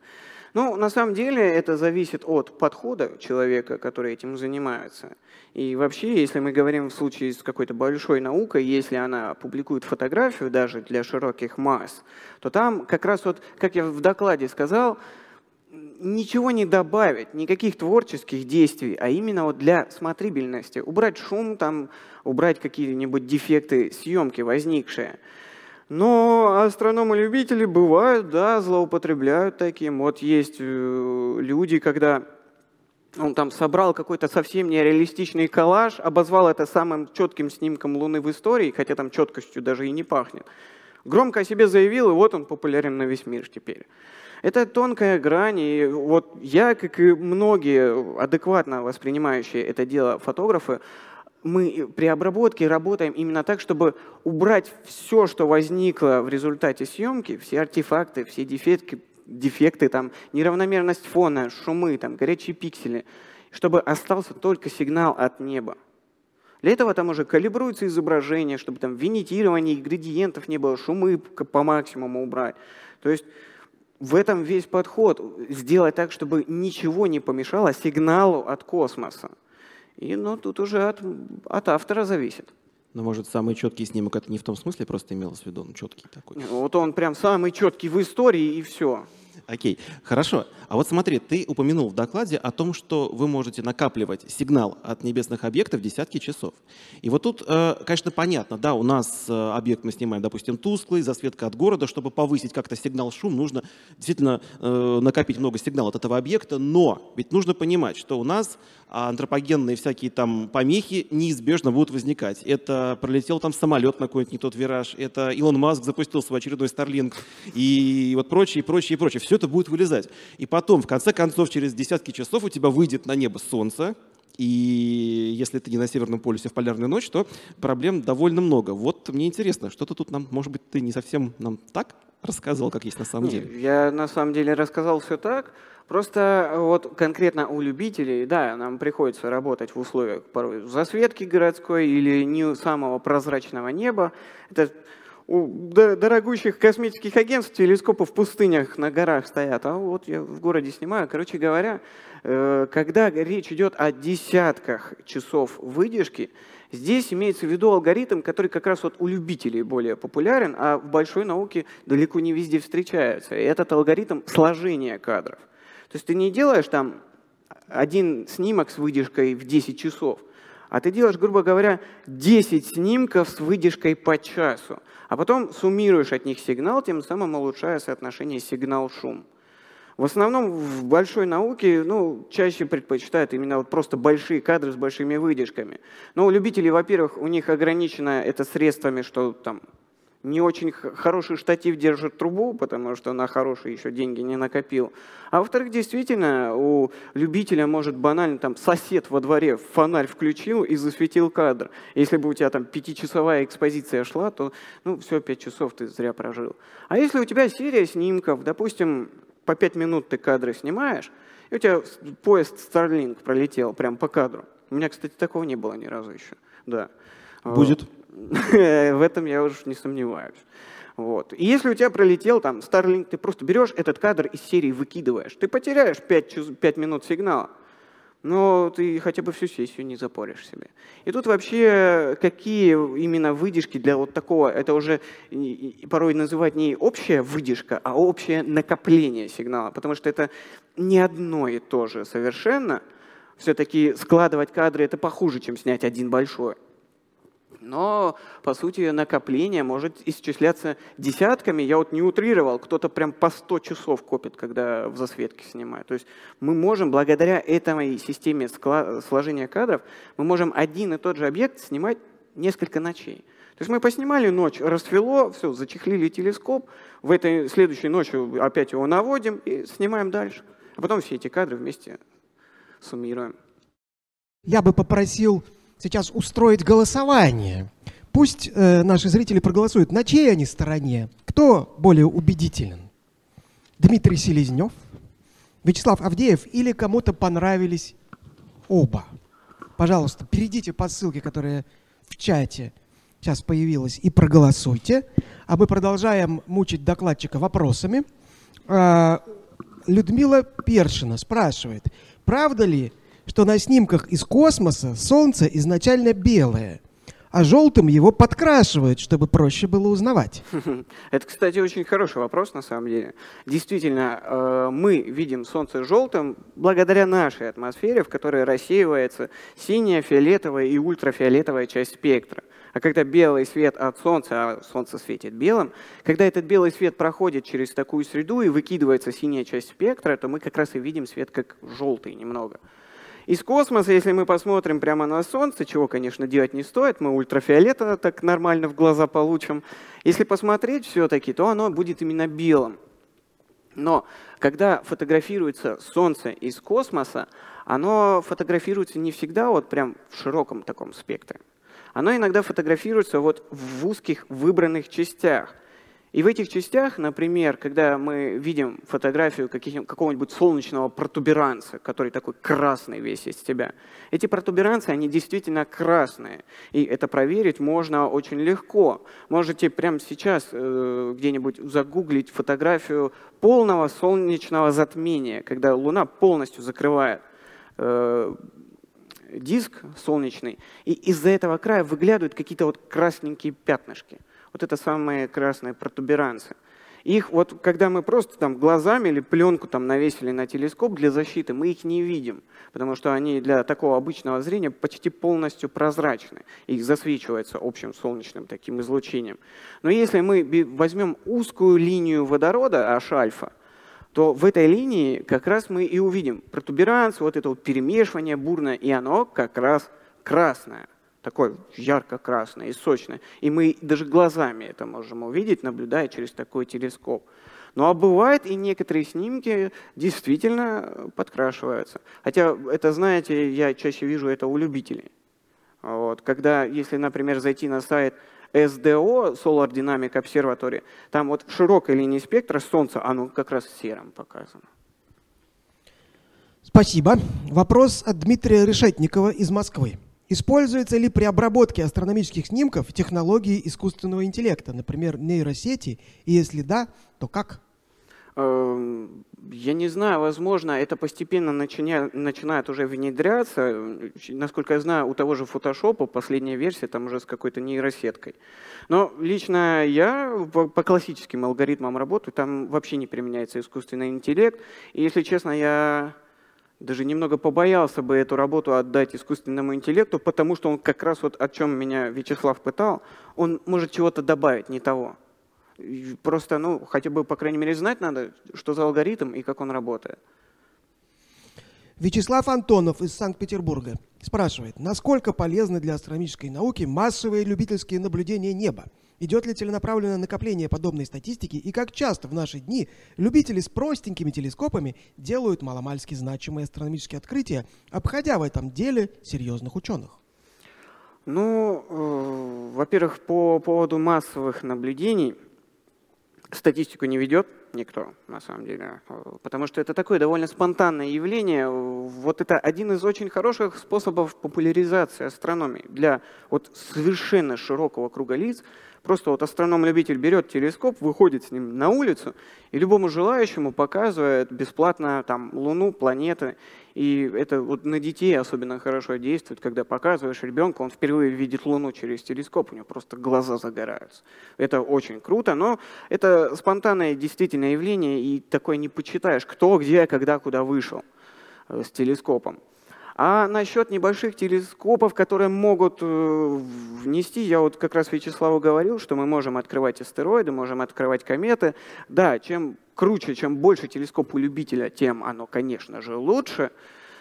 Ну, на самом деле это зависит от подхода человека, который этим занимается. И вообще, если мы говорим в случае с какой-то большой наукой, если она публикует фотографию даже для широких масс, то там как раз вот, как я в докладе сказал, ничего не добавить, никаких творческих действий, а именно вот для смотрибельности. Убрать шум, там, убрать какие-нибудь дефекты съемки возникшие. Но астрономы-любители бывают, да, злоупотребляют таким. Вот есть э, люди, когда он там собрал какой-то совсем нереалистичный коллаж, обозвал это самым четким снимком Луны в истории, хотя там четкостью даже и не пахнет. Громко о себе заявил, и вот он популярен на весь мир теперь. Это тонкая грань, и вот я, как и многие адекватно воспринимающие это дело фотографы, мы при обработке работаем именно так, чтобы убрать все, что возникло в результате съемки, все артефакты, все дефекты, дефекты там, неравномерность фона, шумы, там, горячие пиксели, чтобы остался только сигнал от неба. Для этого там уже калибруется изображение, чтобы там винитирование градиентов не было, шумы по максимуму убрать. То есть в этом весь подход. Сделать так, чтобы ничего не помешало сигналу от космоса. И ну, тут уже от, от автора зависит. Но может самый четкий снимок это не в том смысле, просто имелось в виду, он четкий такой. Вот он прям самый четкий в истории и все. Окей, хорошо. А вот смотри, ты упомянул в докладе о том, что вы можете накапливать сигнал от небесных объектов десятки часов. И вот тут, э, конечно, понятно, да, у нас э, объект мы снимаем, допустим, тусклый, засветка от города, чтобы повысить как-то сигнал шум, нужно действительно э, накопить много сигнала от этого объекта, но ведь нужно понимать, что у нас антропогенные всякие там помехи неизбежно будут возникать. Это пролетел там самолет на какой-нибудь не тот вираж, это Илон Маск запустил свой очередной Starlink и вот прочее, прочее, прочее. Все это будет вылезать. И потом, в конце концов, через десятки часов у тебя выйдет на небо солнце, и если ты не на Северном полюсе в полярную ночь, то проблем довольно много. Вот мне интересно, что-то тут нам, может быть, ты не совсем нам так рассказывал, как есть на самом деле? Я на самом деле рассказал все так. Просто вот конкретно у любителей, да, нам приходится работать в условиях порой засветки городской или не самого прозрачного неба. Это у дорогущих космических агентств телескопы в пустынях на горах стоят, а вот я в городе снимаю. Короче говоря, э, когда речь идет о десятках часов выдержки, здесь имеется в виду алгоритм, который как раз вот у любителей более популярен, а в большой науке далеко не везде встречается. И этот алгоритм сложения кадров. То есть ты не делаешь там один снимок с выдержкой в 10 часов, а ты делаешь, грубо говоря, 10 снимков с выдержкой по часу а потом суммируешь от них сигнал, тем самым улучшая соотношение сигнал-шум. В основном в большой науке ну, чаще предпочитают именно вот просто большие кадры с большими выдержками. Но у любителей, во-первых, у них ограничено это средствами, что там не очень хороший штатив держит трубу, потому что на хорошие еще деньги не накопил. А во-вторых, действительно, у любителя может банально там сосед во дворе фонарь включил и засветил кадр. Если бы у тебя там пятичасовая экспозиция шла, то ну все, пять часов ты зря прожил. А если у тебя серия снимков, допустим, по пять минут ты кадры снимаешь, и у тебя поезд Starlink пролетел прям по кадру. У меня, кстати, такого не было ни разу еще. Да. Будет. В этом я уже не сомневаюсь. Вот. И если у тебя пролетел там Starlink, ты просто берешь этот кадр из серии выкидываешь. Ты потеряешь 5, 5 минут сигнала, но ты хотя бы всю сессию не запоришь себе. И тут вообще какие именно выдержки для вот такого, это уже порой называть не общая выдержка, а общее накопление сигнала, потому что это не одно и то же совершенно. Все-таки складывать кадры это похуже, чем снять один большой. Но, по сути, накопление может исчисляться десятками. Я вот не утрировал, кто-то прям по 100 часов копит, когда в засветке снимает. То есть мы можем, благодаря этой системе сложения кадров, мы можем один и тот же объект снимать несколько ночей. То есть мы поснимали ночь, расцвело, все, зачехлили телескоп, в этой следующей ночью опять его наводим и снимаем дальше. А потом все эти кадры вместе суммируем. Я бы попросил сейчас устроить голосование. Пусть э, наши зрители проголосуют, на чьей они стороне, кто более убедителен. Дмитрий Селезнев, Вячеслав Авдеев или кому-то понравились оба. Пожалуйста, перейдите по ссылке, которая в чате сейчас появилась, и проголосуйте. А мы продолжаем мучить докладчика вопросами. А, Людмила Першина спрашивает, правда ли, что на снимках из космоса Солнце изначально белое, а желтым его подкрашивают, чтобы проще было узнавать? Это, кстати, очень хороший вопрос на самом деле. Действительно, э, мы видим Солнце желтым благодаря нашей атмосфере, в которой рассеивается синяя, фиолетовая и ультрафиолетовая часть спектра. А когда белый свет от Солнца, а Солнце светит белым, когда этот белый свет проходит через такую среду и выкидывается синяя часть спектра, то мы как раз и видим свет как желтый немного. Из космоса, если мы посмотрим прямо на Солнце, чего, конечно, делать не стоит, мы ультрафиолета так нормально в глаза получим. Если посмотреть все-таки, то оно будет именно белым. Но когда фотографируется Солнце из космоса, оно фотографируется не всегда вот прям в широком таком спектре. Оно иногда фотографируется вот в узких выбранных частях – и в этих частях, например, когда мы видим фотографию какого-нибудь солнечного протуберанца, который такой красный весь из тебя, эти протуберанцы, они действительно красные. И это проверить можно очень легко. Можете прямо сейчас э, где-нибудь загуглить фотографию полного солнечного затмения, когда Луна полностью закрывает э, диск солнечный, и из-за этого края выглядывают какие-то вот красненькие пятнышки вот это самые красные протуберанцы. Их вот, когда мы просто там глазами или пленку там навесили на телескоп для защиты, мы их не видим, потому что они для такого обычного зрения почти полностью прозрачны. Их засвечивается общим солнечным таким излучением. Но если мы возьмем узкую линию водорода, H-альфа, то в этой линии как раз мы и увидим протуберанцы, вот это вот перемешивание бурное, и оно как раз красное такой ярко-красный и сочный. И мы даже глазами это можем увидеть, наблюдая через такой телескоп. Ну а бывает и некоторые снимки действительно подкрашиваются. Хотя это, знаете, я чаще вижу это у любителей. Вот. Когда, если, например, зайти на сайт SDO, Solar Dynamic Observatory, там вот широкая линия спектра Солнца, оно как раз серым показано. Спасибо. Вопрос от Дмитрия Решетникова из Москвы. Используется ли при обработке астрономических снимков технологии искусственного интеллекта, например, нейросети? И если да, то как? Эм, я не знаю, возможно, это постепенно начинает уже внедряться. Насколько я знаю, у того же Photoshop последняя версия там уже с какой-то нейросеткой. Но лично я по классическим алгоритмам работаю, там вообще не применяется искусственный интеллект. И если честно, я даже немного побоялся бы эту работу отдать искусственному интеллекту, потому что он как раз вот о чем меня Вячеслав пытал, он может чего-то добавить не того. Просто, ну, хотя бы, по крайней мере, знать надо, что за алгоритм и как он работает. Вячеслав Антонов из Санкт-Петербурга спрашивает, насколько полезны для астрономической науки массовые любительские наблюдения неба? Идет ли целенаправленное накопление подобной статистики и как часто в наши дни любители с простенькими телескопами делают маломальски значимые астрономические открытия, обходя в этом деле серьезных ученых? Ну, э, во-первых, по поводу массовых наблюдений статистику не ведет никто, на самом деле, потому что это такое довольно спонтанное явление. Вот это один из очень хороших способов популяризации астрономии для вот совершенно широкого круга лиц, Просто вот астроном-любитель берет телескоп, выходит с ним на улицу и любому желающему показывает бесплатно там Луну, планеты. И это вот на детей особенно хорошо действует, когда показываешь ребенку, он впервые видит Луну через телескоп, у него просто глаза загораются. Это очень круто, но это спонтанное действительно явление, и такое не почитаешь, кто, где, когда, куда вышел э, с телескопом. А насчет небольших телескопов, которые могут э, внести, я вот как раз Вячеславу говорил, что мы можем открывать астероиды, можем открывать кометы. Да, чем круче, чем больше телескоп у любителя, тем оно, конечно же, лучше.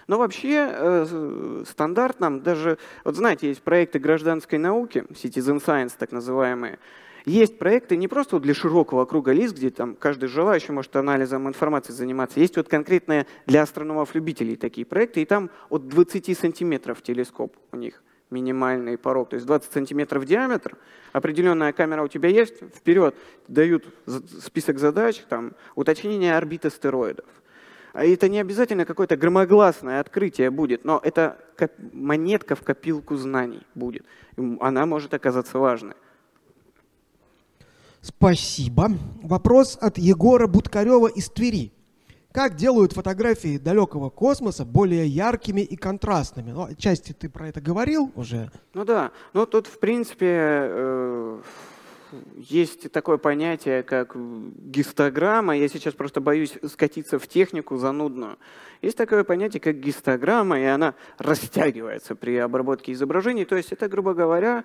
Но вообще э, стандартно, даже, вот знаете, есть проекты гражданской науки, citizen science так называемые, есть проекты не просто для широкого круга лиц, где там каждый желающий может анализом информации заниматься. Есть вот конкретные для астрономов-любителей такие проекты, и там от 20 сантиметров телескоп у них минимальный порог, то есть 20 сантиметров диаметр, определенная камера у тебя есть, вперед дают список задач, там, уточнение орбит астероидов. А это не обязательно какое-то громогласное открытие будет, но это монетка в копилку знаний будет. Она может оказаться важной. Спасибо. Вопрос от Егора Будкарева из Твери. Как делают фотографии далекого космоса более яркими и контрастными? Ну, отчасти ты про это говорил уже. Ну да, ну тут в принципе э, есть такое понятие, как гистограмма. Я сейчас просто боюсь скатиться в технику занудную. Есть такое понятие, как гистограмма, и она растягивается при обработке изображений. То есть это, грубо говоря,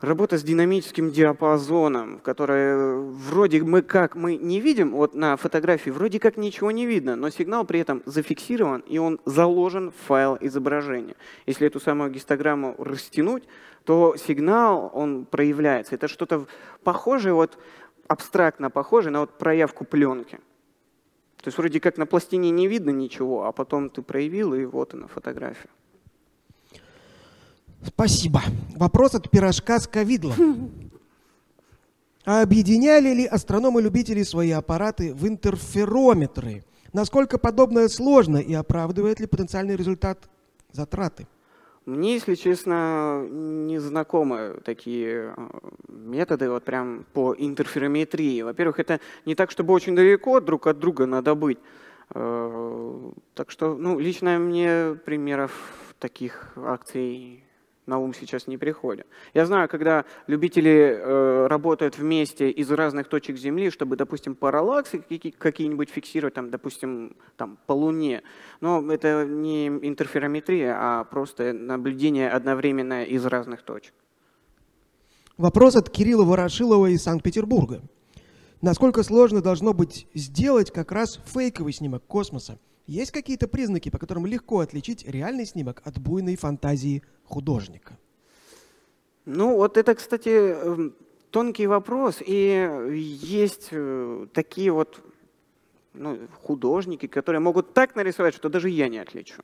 работа с динамическим диапазоном, которое вроде мы как мы не видим, вот на фотографии вроде как ничего не видно, но сигнал при этом зафиксирован, и он заложен в файл изображения. Если эту самую гистограмму растянуть, то сигнал, он проявляется. Это что-то похожее, вот абстрактно похожее на вот проявку пленки. То есть вроде как на пластине не видно ничего, а потом ты проявил, и вот она фотография. Спасибо. Вопрос от пирожка с ковидлом. А объединяли ли астрономы-любители свои аппараты в интерферометры? Насколько подобное сложно и оправдывает ли потенциальный результат затраты? Мне, если честно, не знакомы такие э, методы вот прям по интерферометрии. Во-первых, это не так, чтобы очень далеко друг от друга надо быть. Э, так что, ну, лично мне примеров таких акций на ум сейчас не приходит. Я знаю, когда любители э, работают вместе из разных точек Земли, чтобы, допустим, параллаксы какие-нибудь фиксировать, там, допустим, там, по Луне. Но это не интерферометрия, а просто наблюдение одновременное из разных точек. Вопрос от Кирилла Ворошилова из Санкт-Петербурга. Насколько сложно должно быть сделать как раз фейковый снимок космоса? Есть какие-то признаки, по которым легко отличить реальный снимок от буйной фантазии художника? Ну, вот это, кстати, эм, тонкий вопрос. И есть э, такие вот ну, художники, которые могут так нарисовать, что даже я не отличу.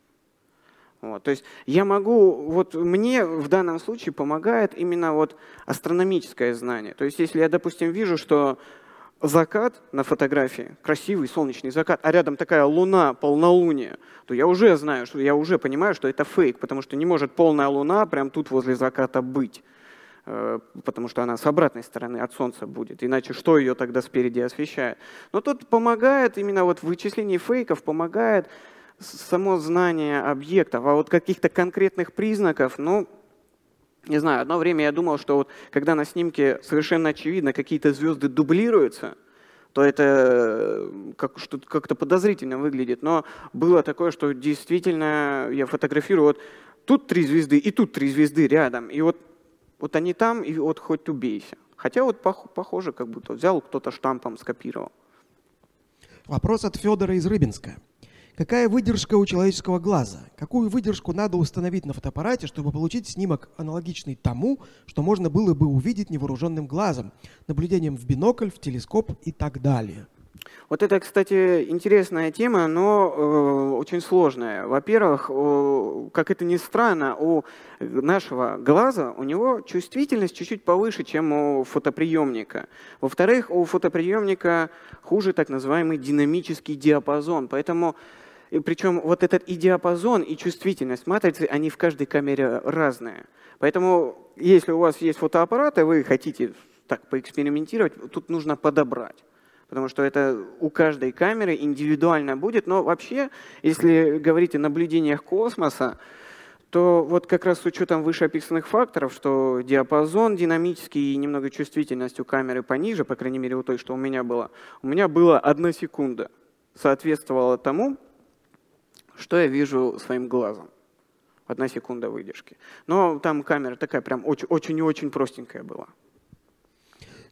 Вот, то есть я могу, вот мне в данном случае помогает именно вот астрономическое знание. То есть если я, допустим, вижу, что закат на фотографии, красивый солнечный закат, а рядом такая луна, полнолуние, то я уже знаю, что я уже понимаю, что это фейк, потому что не может полная луна прям тут возле заката быть, э, потому что она с обратной стороны от солнца будет, иначе что ее тогда спереди освещает? Но тут помогает именно вот в вычислении фейков, помогает само знание объектов, а вот каких-то конкретных признаков, ну, не знаю, одно время я думал, что вот когда на снимке совершенно очевидно какие-то звезды дублируются, то это э, как, что как-то подозрительно выглядит. Но было такое, что действительно я фотографирую, вот тут три звезды и тут три звезды рядом, и вот, вот они там, и вот хоть убейся. Хотя вот похоже, как будто взял кто-то штампом скопировал. Вопрос от Федора из Рыбинска. Какая выдержка у человеческого глаза? Какую выдержку надо установить на фотоаппарате, чтобы получить снимок аналогичный тому, что можно было бы увидеть невооруженным глазом, наблюдением в бинокль, в телескоп и так далее? Вот это, кстати, интересная тема, но э, очень сложная. Во-первых, э, как это ни странно, у нашего глаза у него чувствительность чуть-чуть повыше, чем у фотоприемника. Во-вторых, у фотоприемника хуже так называемый динамический диапазон, поэтому и причем вот этот и диапазон, и чувствительность матрицы, они в каждой камере разные. Поэтому если у вас есть фотоаппарат, и вы хотите так поэкспериментировать, тут нужно подобрать. Потому что это у каждой камеры индивидуально будет. Но вообще, если говорить о наблюдениях космоса, то вот как раз с учетом вышеописанных факторов, что диапазон динамический и немного чувствительность у камеры пониже, по крайней мере у той, что у меня была, у меня была одна секунда. Соответствовало тому, что я вижу своим глазом. Одна секунда выдержки. Но там камера такая прям очень и очень простенькая была.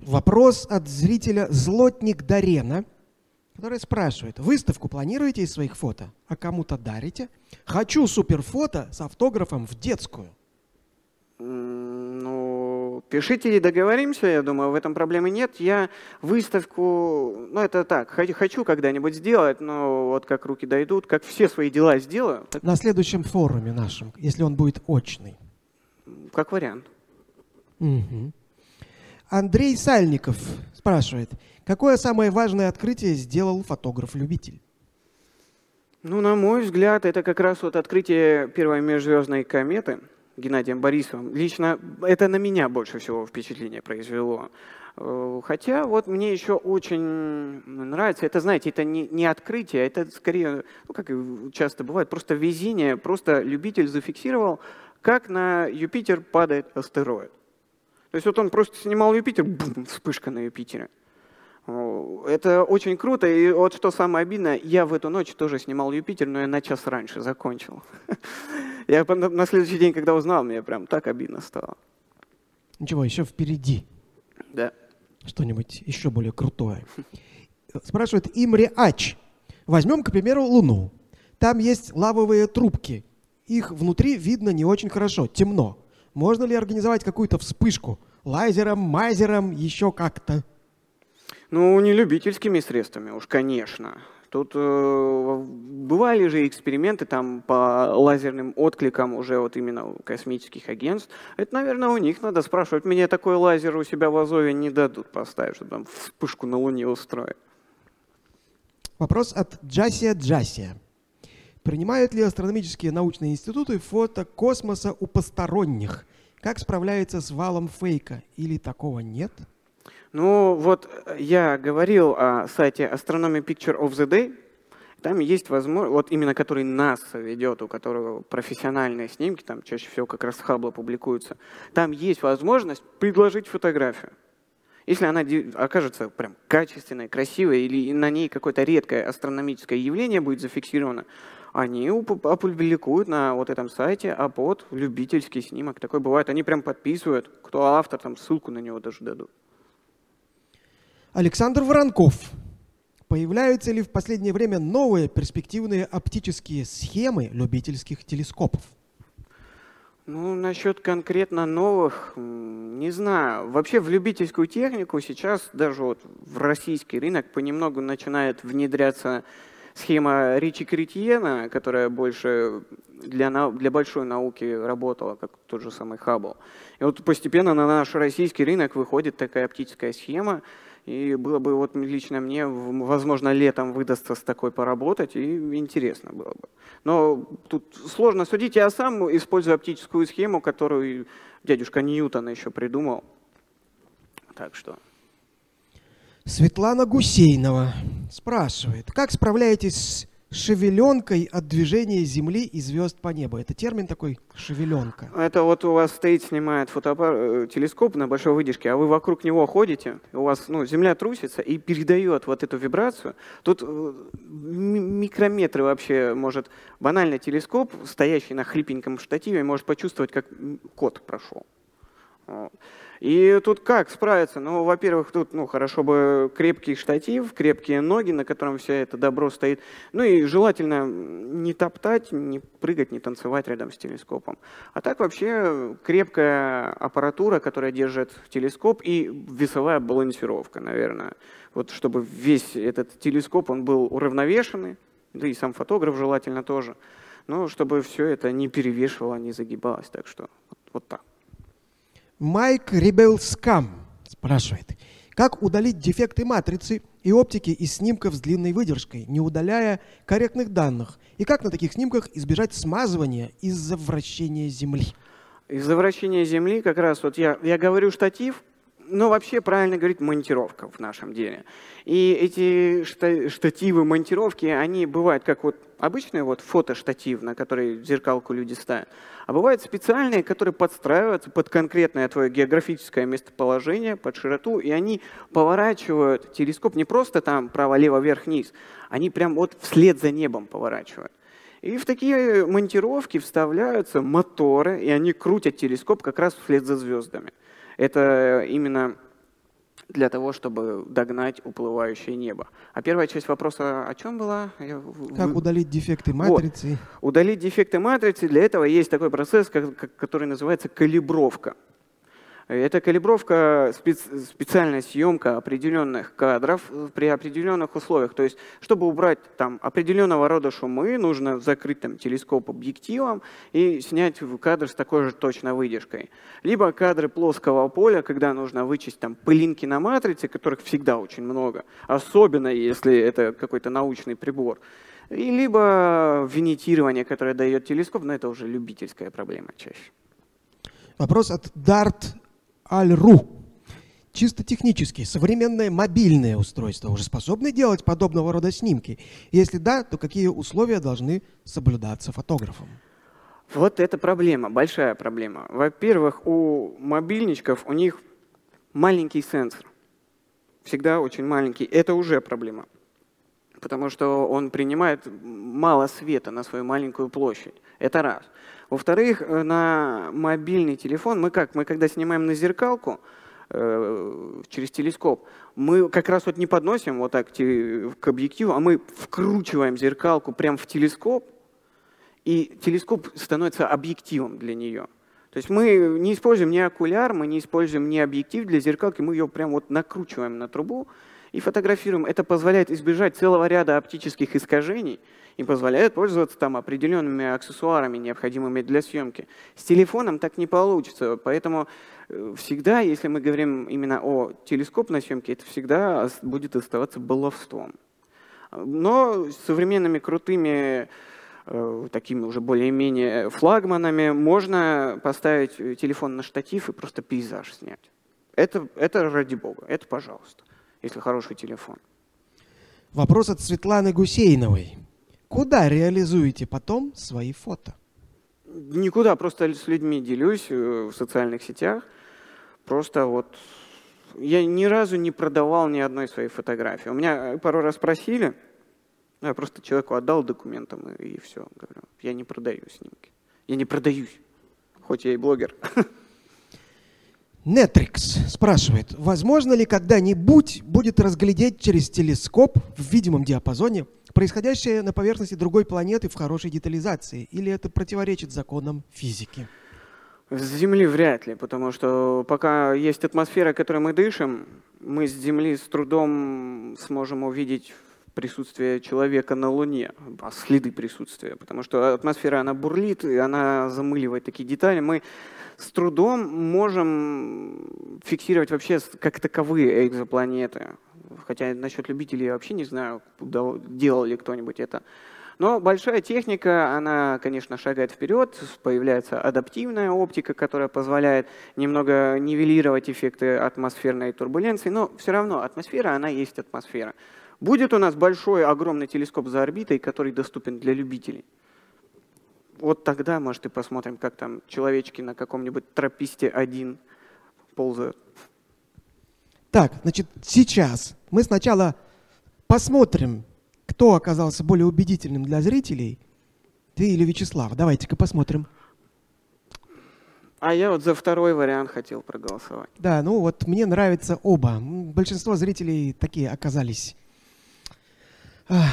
Вопрос от зрителя Злотник Дарена, который спрашивает, выставку планируете из своих фото, а кому-то дарите? Хочу суперфото с автографом в детскую. Ну, пишите и договоримся, я думаю, в этом проблемы нет. Я выставку, ну это так, хочу когда-нибудь сделать, но вот как руки дойдут, как все свои дела сделаю. Так... На следующем форуме нашем, если он будет очный. Как вариант. Угу. Андрей Сальников спрашивает, какое самое важное открытие сделал фотограф-любитель? Ну, на мой взгляд, это как раз вот открытие первой межзвездной кометы – Геннадием Борисовым. Лично это на меня больше всего впечатление произвело. Э, хотя вот мне еще очень нравится, это, знаете, это не, не открытие, это скорее, ну, как часто бывает, просто везение, просто любитель зафиксировал, как на Юпитер падает астероид. То есть вот он просто снимал Юпитер, бум, вспышка на Юпитере. Это очень круто. И вот что самое обидное, я в эту ночь тоже снимал Юпитер, но я на час раньше закончил. Я на следующий день, когда узнал, мне прям так обидно стало. Ничего, еще впереди. Да. Что-нибудь еще более крутое. Спрашивает Имре Ач. Возьмем, к примеру, Луну. Там есть лавовые трубки. Их внутри видно не очень хорошо, темно. Можно ли организовать какую-то вспышку? Лазером, мазером, еще как-то? Ну, не любительскими средствами, уж, конечно. Тут э, бывали же эксперименты там по лазерным откликам уже вот именно космических агентств. Это, наверное, у них надо спрашивать. Мне такой лазер у себя в Азове не дадут поставить, чтобы там вспышку на Луне устроить. Вопрос от Джасия Джасия. Принимают ли астрономические научные институты фото космоса у посторонних? Как справляется с валом фейка? Или такого нет? Ну, вот э, я говорил о сайте Astronomy Picture of the Day. Там есть возможность, вот именно который НАСА ведет, у которого профессиональные снимки, там чаще всего как раз Хаббла публикуются. Там есть возможность предложить фотографию. Если она окажется прям качественной, красивой, или на ней какое-то редкое астрономическое явление будет зафиксировано, они опубликуют на вот этом сайте, а под любительский снимок. Такой бывает. Они прям подписывают, кто автор, там ссылку на него даже дадут. Александр Воронков. Появляются ли в последнее время новые перспективные оптические схемы любительских телескопов? Ну, насчет конкретно новых, не знаю. Вообще в любительскую технику сейчас даже вот в российский рынок понемногу начинает внедряться схема Ричи Кретьена, которая больше для, для большой науки работала, как тот же самый Хаббл. И вот постепенно на наш российский рынок выходит такая оптическая схема, и было бы вот лично мне, возможно, летом выдастся с такой поработать, и интересно было бы. Но тут сложно судить. Я сам использую оптическую схему, которую дядюшка Ньютон еще придумал. Так что... Светлана Гусейнова спрашивает, как справляетесь шевеленкой от движения Земли и звезд по небу. Это термин такой шевеленка. Это вот у вас стоит, снимает фотоаппарат, э, телескоп на большой выдержке, а вы вокруг него ходите, у вас ну, Земля трусится и передает вот эту вибрацию. Тут э, микрометры вообще может банальный телескоп, стоящий на хлипеньком штативе, может почувствовать, как кот прошел. И тут как справиться? Ну, во-первых, тут ну, хорошо бы крепкий штатив, крепкие ноги, на котором все это добро стоит. Ну и желательно не топтать, не прыгать, не танцевать рядом с телескопом. А так вообще крепкая аппаратура, которая держит телескоп и весовая балансировка, наверное. Вот чтобы весь этот телескоп, он был уравновешенный, да и сам фотограф желательно тоже. Ну, чтобы все это не перевешивало, не загибалось. Так что вот, вот так. Майк Рибелскам спрашивает, как удалить дефекты матрицы и оптики из снимков с длинной выдержкой, не удаляя корректных данных? И как на таких снимках избежать смазывания из-за вращения Земли? Из-за вращения Земли как раз вот я, я говорю штатив, но вообще правильно говорить монтировка в нашем деле. И эти штативы монтировки, они бывают как вот обычный вот фотоштатив, на который зеркалку люди ставят, а бывают специальные, которые подстраиваются под конкретное твое географическое местоположение, под широту, и они поворачивают телескоп не просто там право, лево, вверх, вниз, они прям вот вслед за небом поворачивают. И в такие монтировки вставляются моторы, и они крутят телескоп как раз вслед за звездами. Это именно для того, чтобы догнать уплывающее небо. А первая часть вопроса о чем была? Как удалить дефекты матрицы? Вот. Удалить дефекты матрицы, для этого есть такой процесс, который называется калибровка. Это калибровка, специальная съемка определенных кадров при определенных условиях. То есть, чтобы убрать там определенного рода шумы, нужно закрыть там телескоп объективом и снять кадр с такой же точной выдержкой. Либо кадры плоского поля, когда нужно вычесть там пылинки на матрице, которых всегда очень много, особенно если это какой-то научный прибор. И либо винитирование, которое дает телескоп, но это уже любительская проблема чаще. Вопрос от Дарт Аль.ру. Чисто технически, современное мобильное устройство уже способны делать подобного рода снимки? Если да, то какие условия должны соблюдаться фотографом? Вот это проблема, большая проблема. Во-первых, у мобильничков у них маленький сенсор. Всегда очень маленький. Это уже проблема. Потому что он принимает мало света на свою маленькую площадь. Это раз. Во-вторых, э, на мобильный телефон мы как? Мы когда снимаем на зеркалку э, через телескоп, мы как раз вот не подносим вот так к объективу, а мы вкручиваем зеркалку прямо в телескоп, и телескоп становится объективом для нее. То есть мы не используем ни окуляр, мы не используем ни объектив для зеркалки, мы ее прям вот накручиваем на трубу и фотографируем. Это позволяет избежать целого ряда оптических искажений – и позволяет пользоваться там определенными аксессуарами, необходимыми для съемки. С телефоном так не получится, поэтому э, всегда, если мы говорим именно о телескопной съемке, это всегда будет оставаться баловством. Но с современными крутыми э, такими уже более-менее флагманами можно поставить телефон на штатив и просто пейзаж снять. Это, это ради бога, это пожалуйста, если хороший телефон. Вопрос от Светланы Гусейновой. Куда реализуете потом свои фото? Никуда, просто с людьми делюсь э, в социальных сетях. Просто вот я ни разу не продавал ни одной своей фотографии. У меня пару раз просили, я просто человеку отдал документам и, и все. Говорю, я не продаю снимки. Я не продаюсь, хоть я и блогер. Нетрикс спрашивает, возможно ли когда-нибудь будет разглядеть через телескоп в видимом диапазоне происходящее на поверхности другой планеты в хорошей детализации, или это противоречит законам физики? С Земли вряд ли, потому что пока есть атмосфера, которой мы дышим, мы с Земли с трудом сможем увидеть присутствие человека на Луне, а следы присутствия, потому что атмосфера, она бурлит, и она замыливает такие детали. Мы с трудом можем фиксировать вообще как таковые экзопланеты. Хотя насчет любителей я вообще не знаю, делал ли кто-нибудь это. Но большая техника, она, конечно, шагает вперед, появляется адаптивная оптика, которая позволяет немного нивелировать эффекты атмосферной турбуленции, но все равно атмосфера, она есть атмосфера. Будет у нас большой, огромный телескоп за орбитой, который доступен для любителей вот тогда, может, и посмотрим, как там человечки на каком-нибудь трописте один ползают. Так, значит, сейчас мы сначала посмотрим, кто оказался более убедительным для зрителей, ты или Вячеслав. Давайте-ка посмотрим. А я вот за второй вариант хотел проголосовать. Да, ну вот мне нравятся оба. Большинство зрителей такие оказались ах,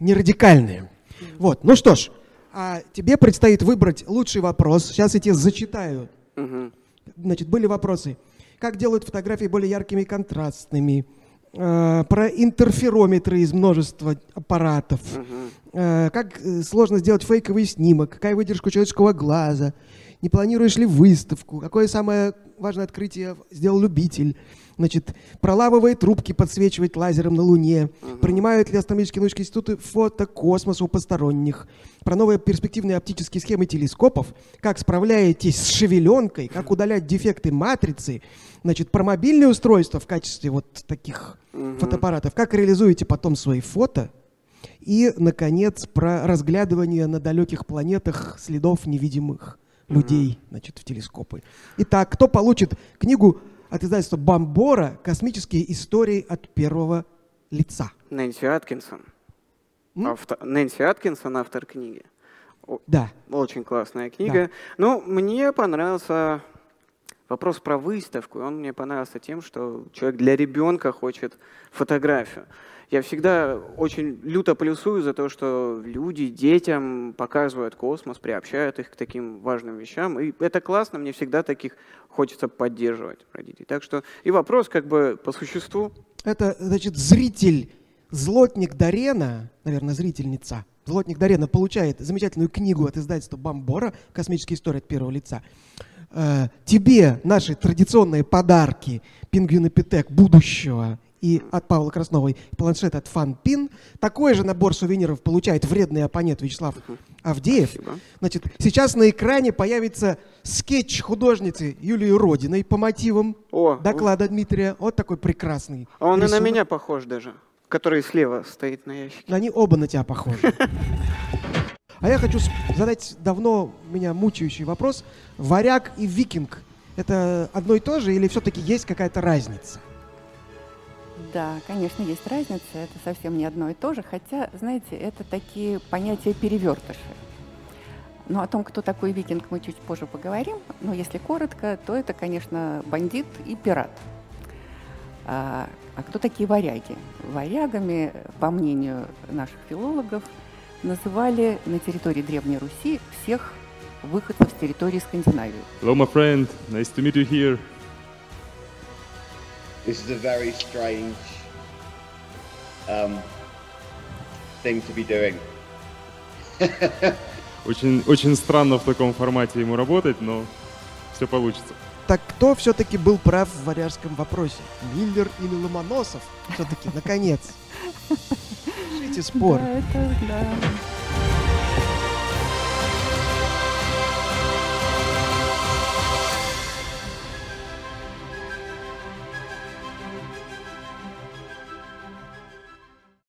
не радикальные. Вот, ну что ж, а тебе предстоит выбрать лучший вопрос. Сейчас я тебе зачитаю. Угу. Значит, были вопросы. Как делают фотографии более яркими и контрастными? Э, про интерферометры из множества аппаратов. Угу. Э, как э, сложно сделать фейковый снимок? Какая выдержка человеческого глаза? Не планируешь ли выставку? Какое самое важное открытие сделал любитель? Значит, проламывает трубки подсвечивать лазером на Луне. Угу. Принимают ли астрономические научные институты фото космоса у посторонних? Про новые перспективные оптические схемы телескопов. Как справляетесь с шевеленкой? Как удалять дефекты матрицы? Значит, про мобильные устройства в качестве вот таких угу. фотоаппаратов. Как реализуете потом свои фото? И, наконец, про разглядывание на далеких планетах следов невидимых людей, значит, в телескопы. Итак, кто получит книгу от издательства «Бомбора. Космические истории от первого лица». Нэнси Аткинсон. М? Авто- Нэнси Аткинсон, автор книги. Да. Очень классная книга. Ну, мне понравился вопрос про выставку. Он мне понравился тем, что человек для ребенка хочет фотографию. Я всегда очень люто плюсую за то, что люди детям показывают космос, приобщают их к таким важным вещам. И это классно, мне всегда таких хочется поддерживать родителей. Так что и вопрос как бы по существу. Это, значит, зритель, злотник Дарена, наверное, зрительница, злотник Дарена получает замечательную книгу от издательства Бомбора «Космическая история от первого лица». Э, тебе наши традиционные подарки «Пингвинопитек будущего» и от Павла Красновой планшет от FunPin. Такой же набор сувениров получает вредный оппонент Вячеслав Авдеев. Спасибо. Значит, сейчас на экране появится скетч художницы Юлии Родиной по мотивам О, доклада Дмитрия. Вот такой прекрасный. а он и на рисунок. меня похож даже, который слева стоит на ящике. Они оба на тебя похожи. А я хочу задать давно меня мучающий вопрос. Варяг и викинг – это одно и то же или все-таки есть какая-то разница? Да, конечно, есть разница, это совсем не одно и то же, хотя, знаете, это такие понятия перевертыши. Но о том, кто такой викинг, мы чуть позже поговорим. Но если коротко, то это, конечно, бандит и пират. А, а кто такие варяги? Варягами, по мнению наших филологов, называли на территории Древней Руси всех выходцев с территории Скандинавии. Hello, my friend. Nice to meet you here. This is a very strange um, thing to be doing. Очень, очень странно в таком формате ему работать, но все получится. Так кто все-таки был прав в варяжском вопросе? Миллер или Ломоносов? Все-таки, наконец. Решите спор. Да, это, да.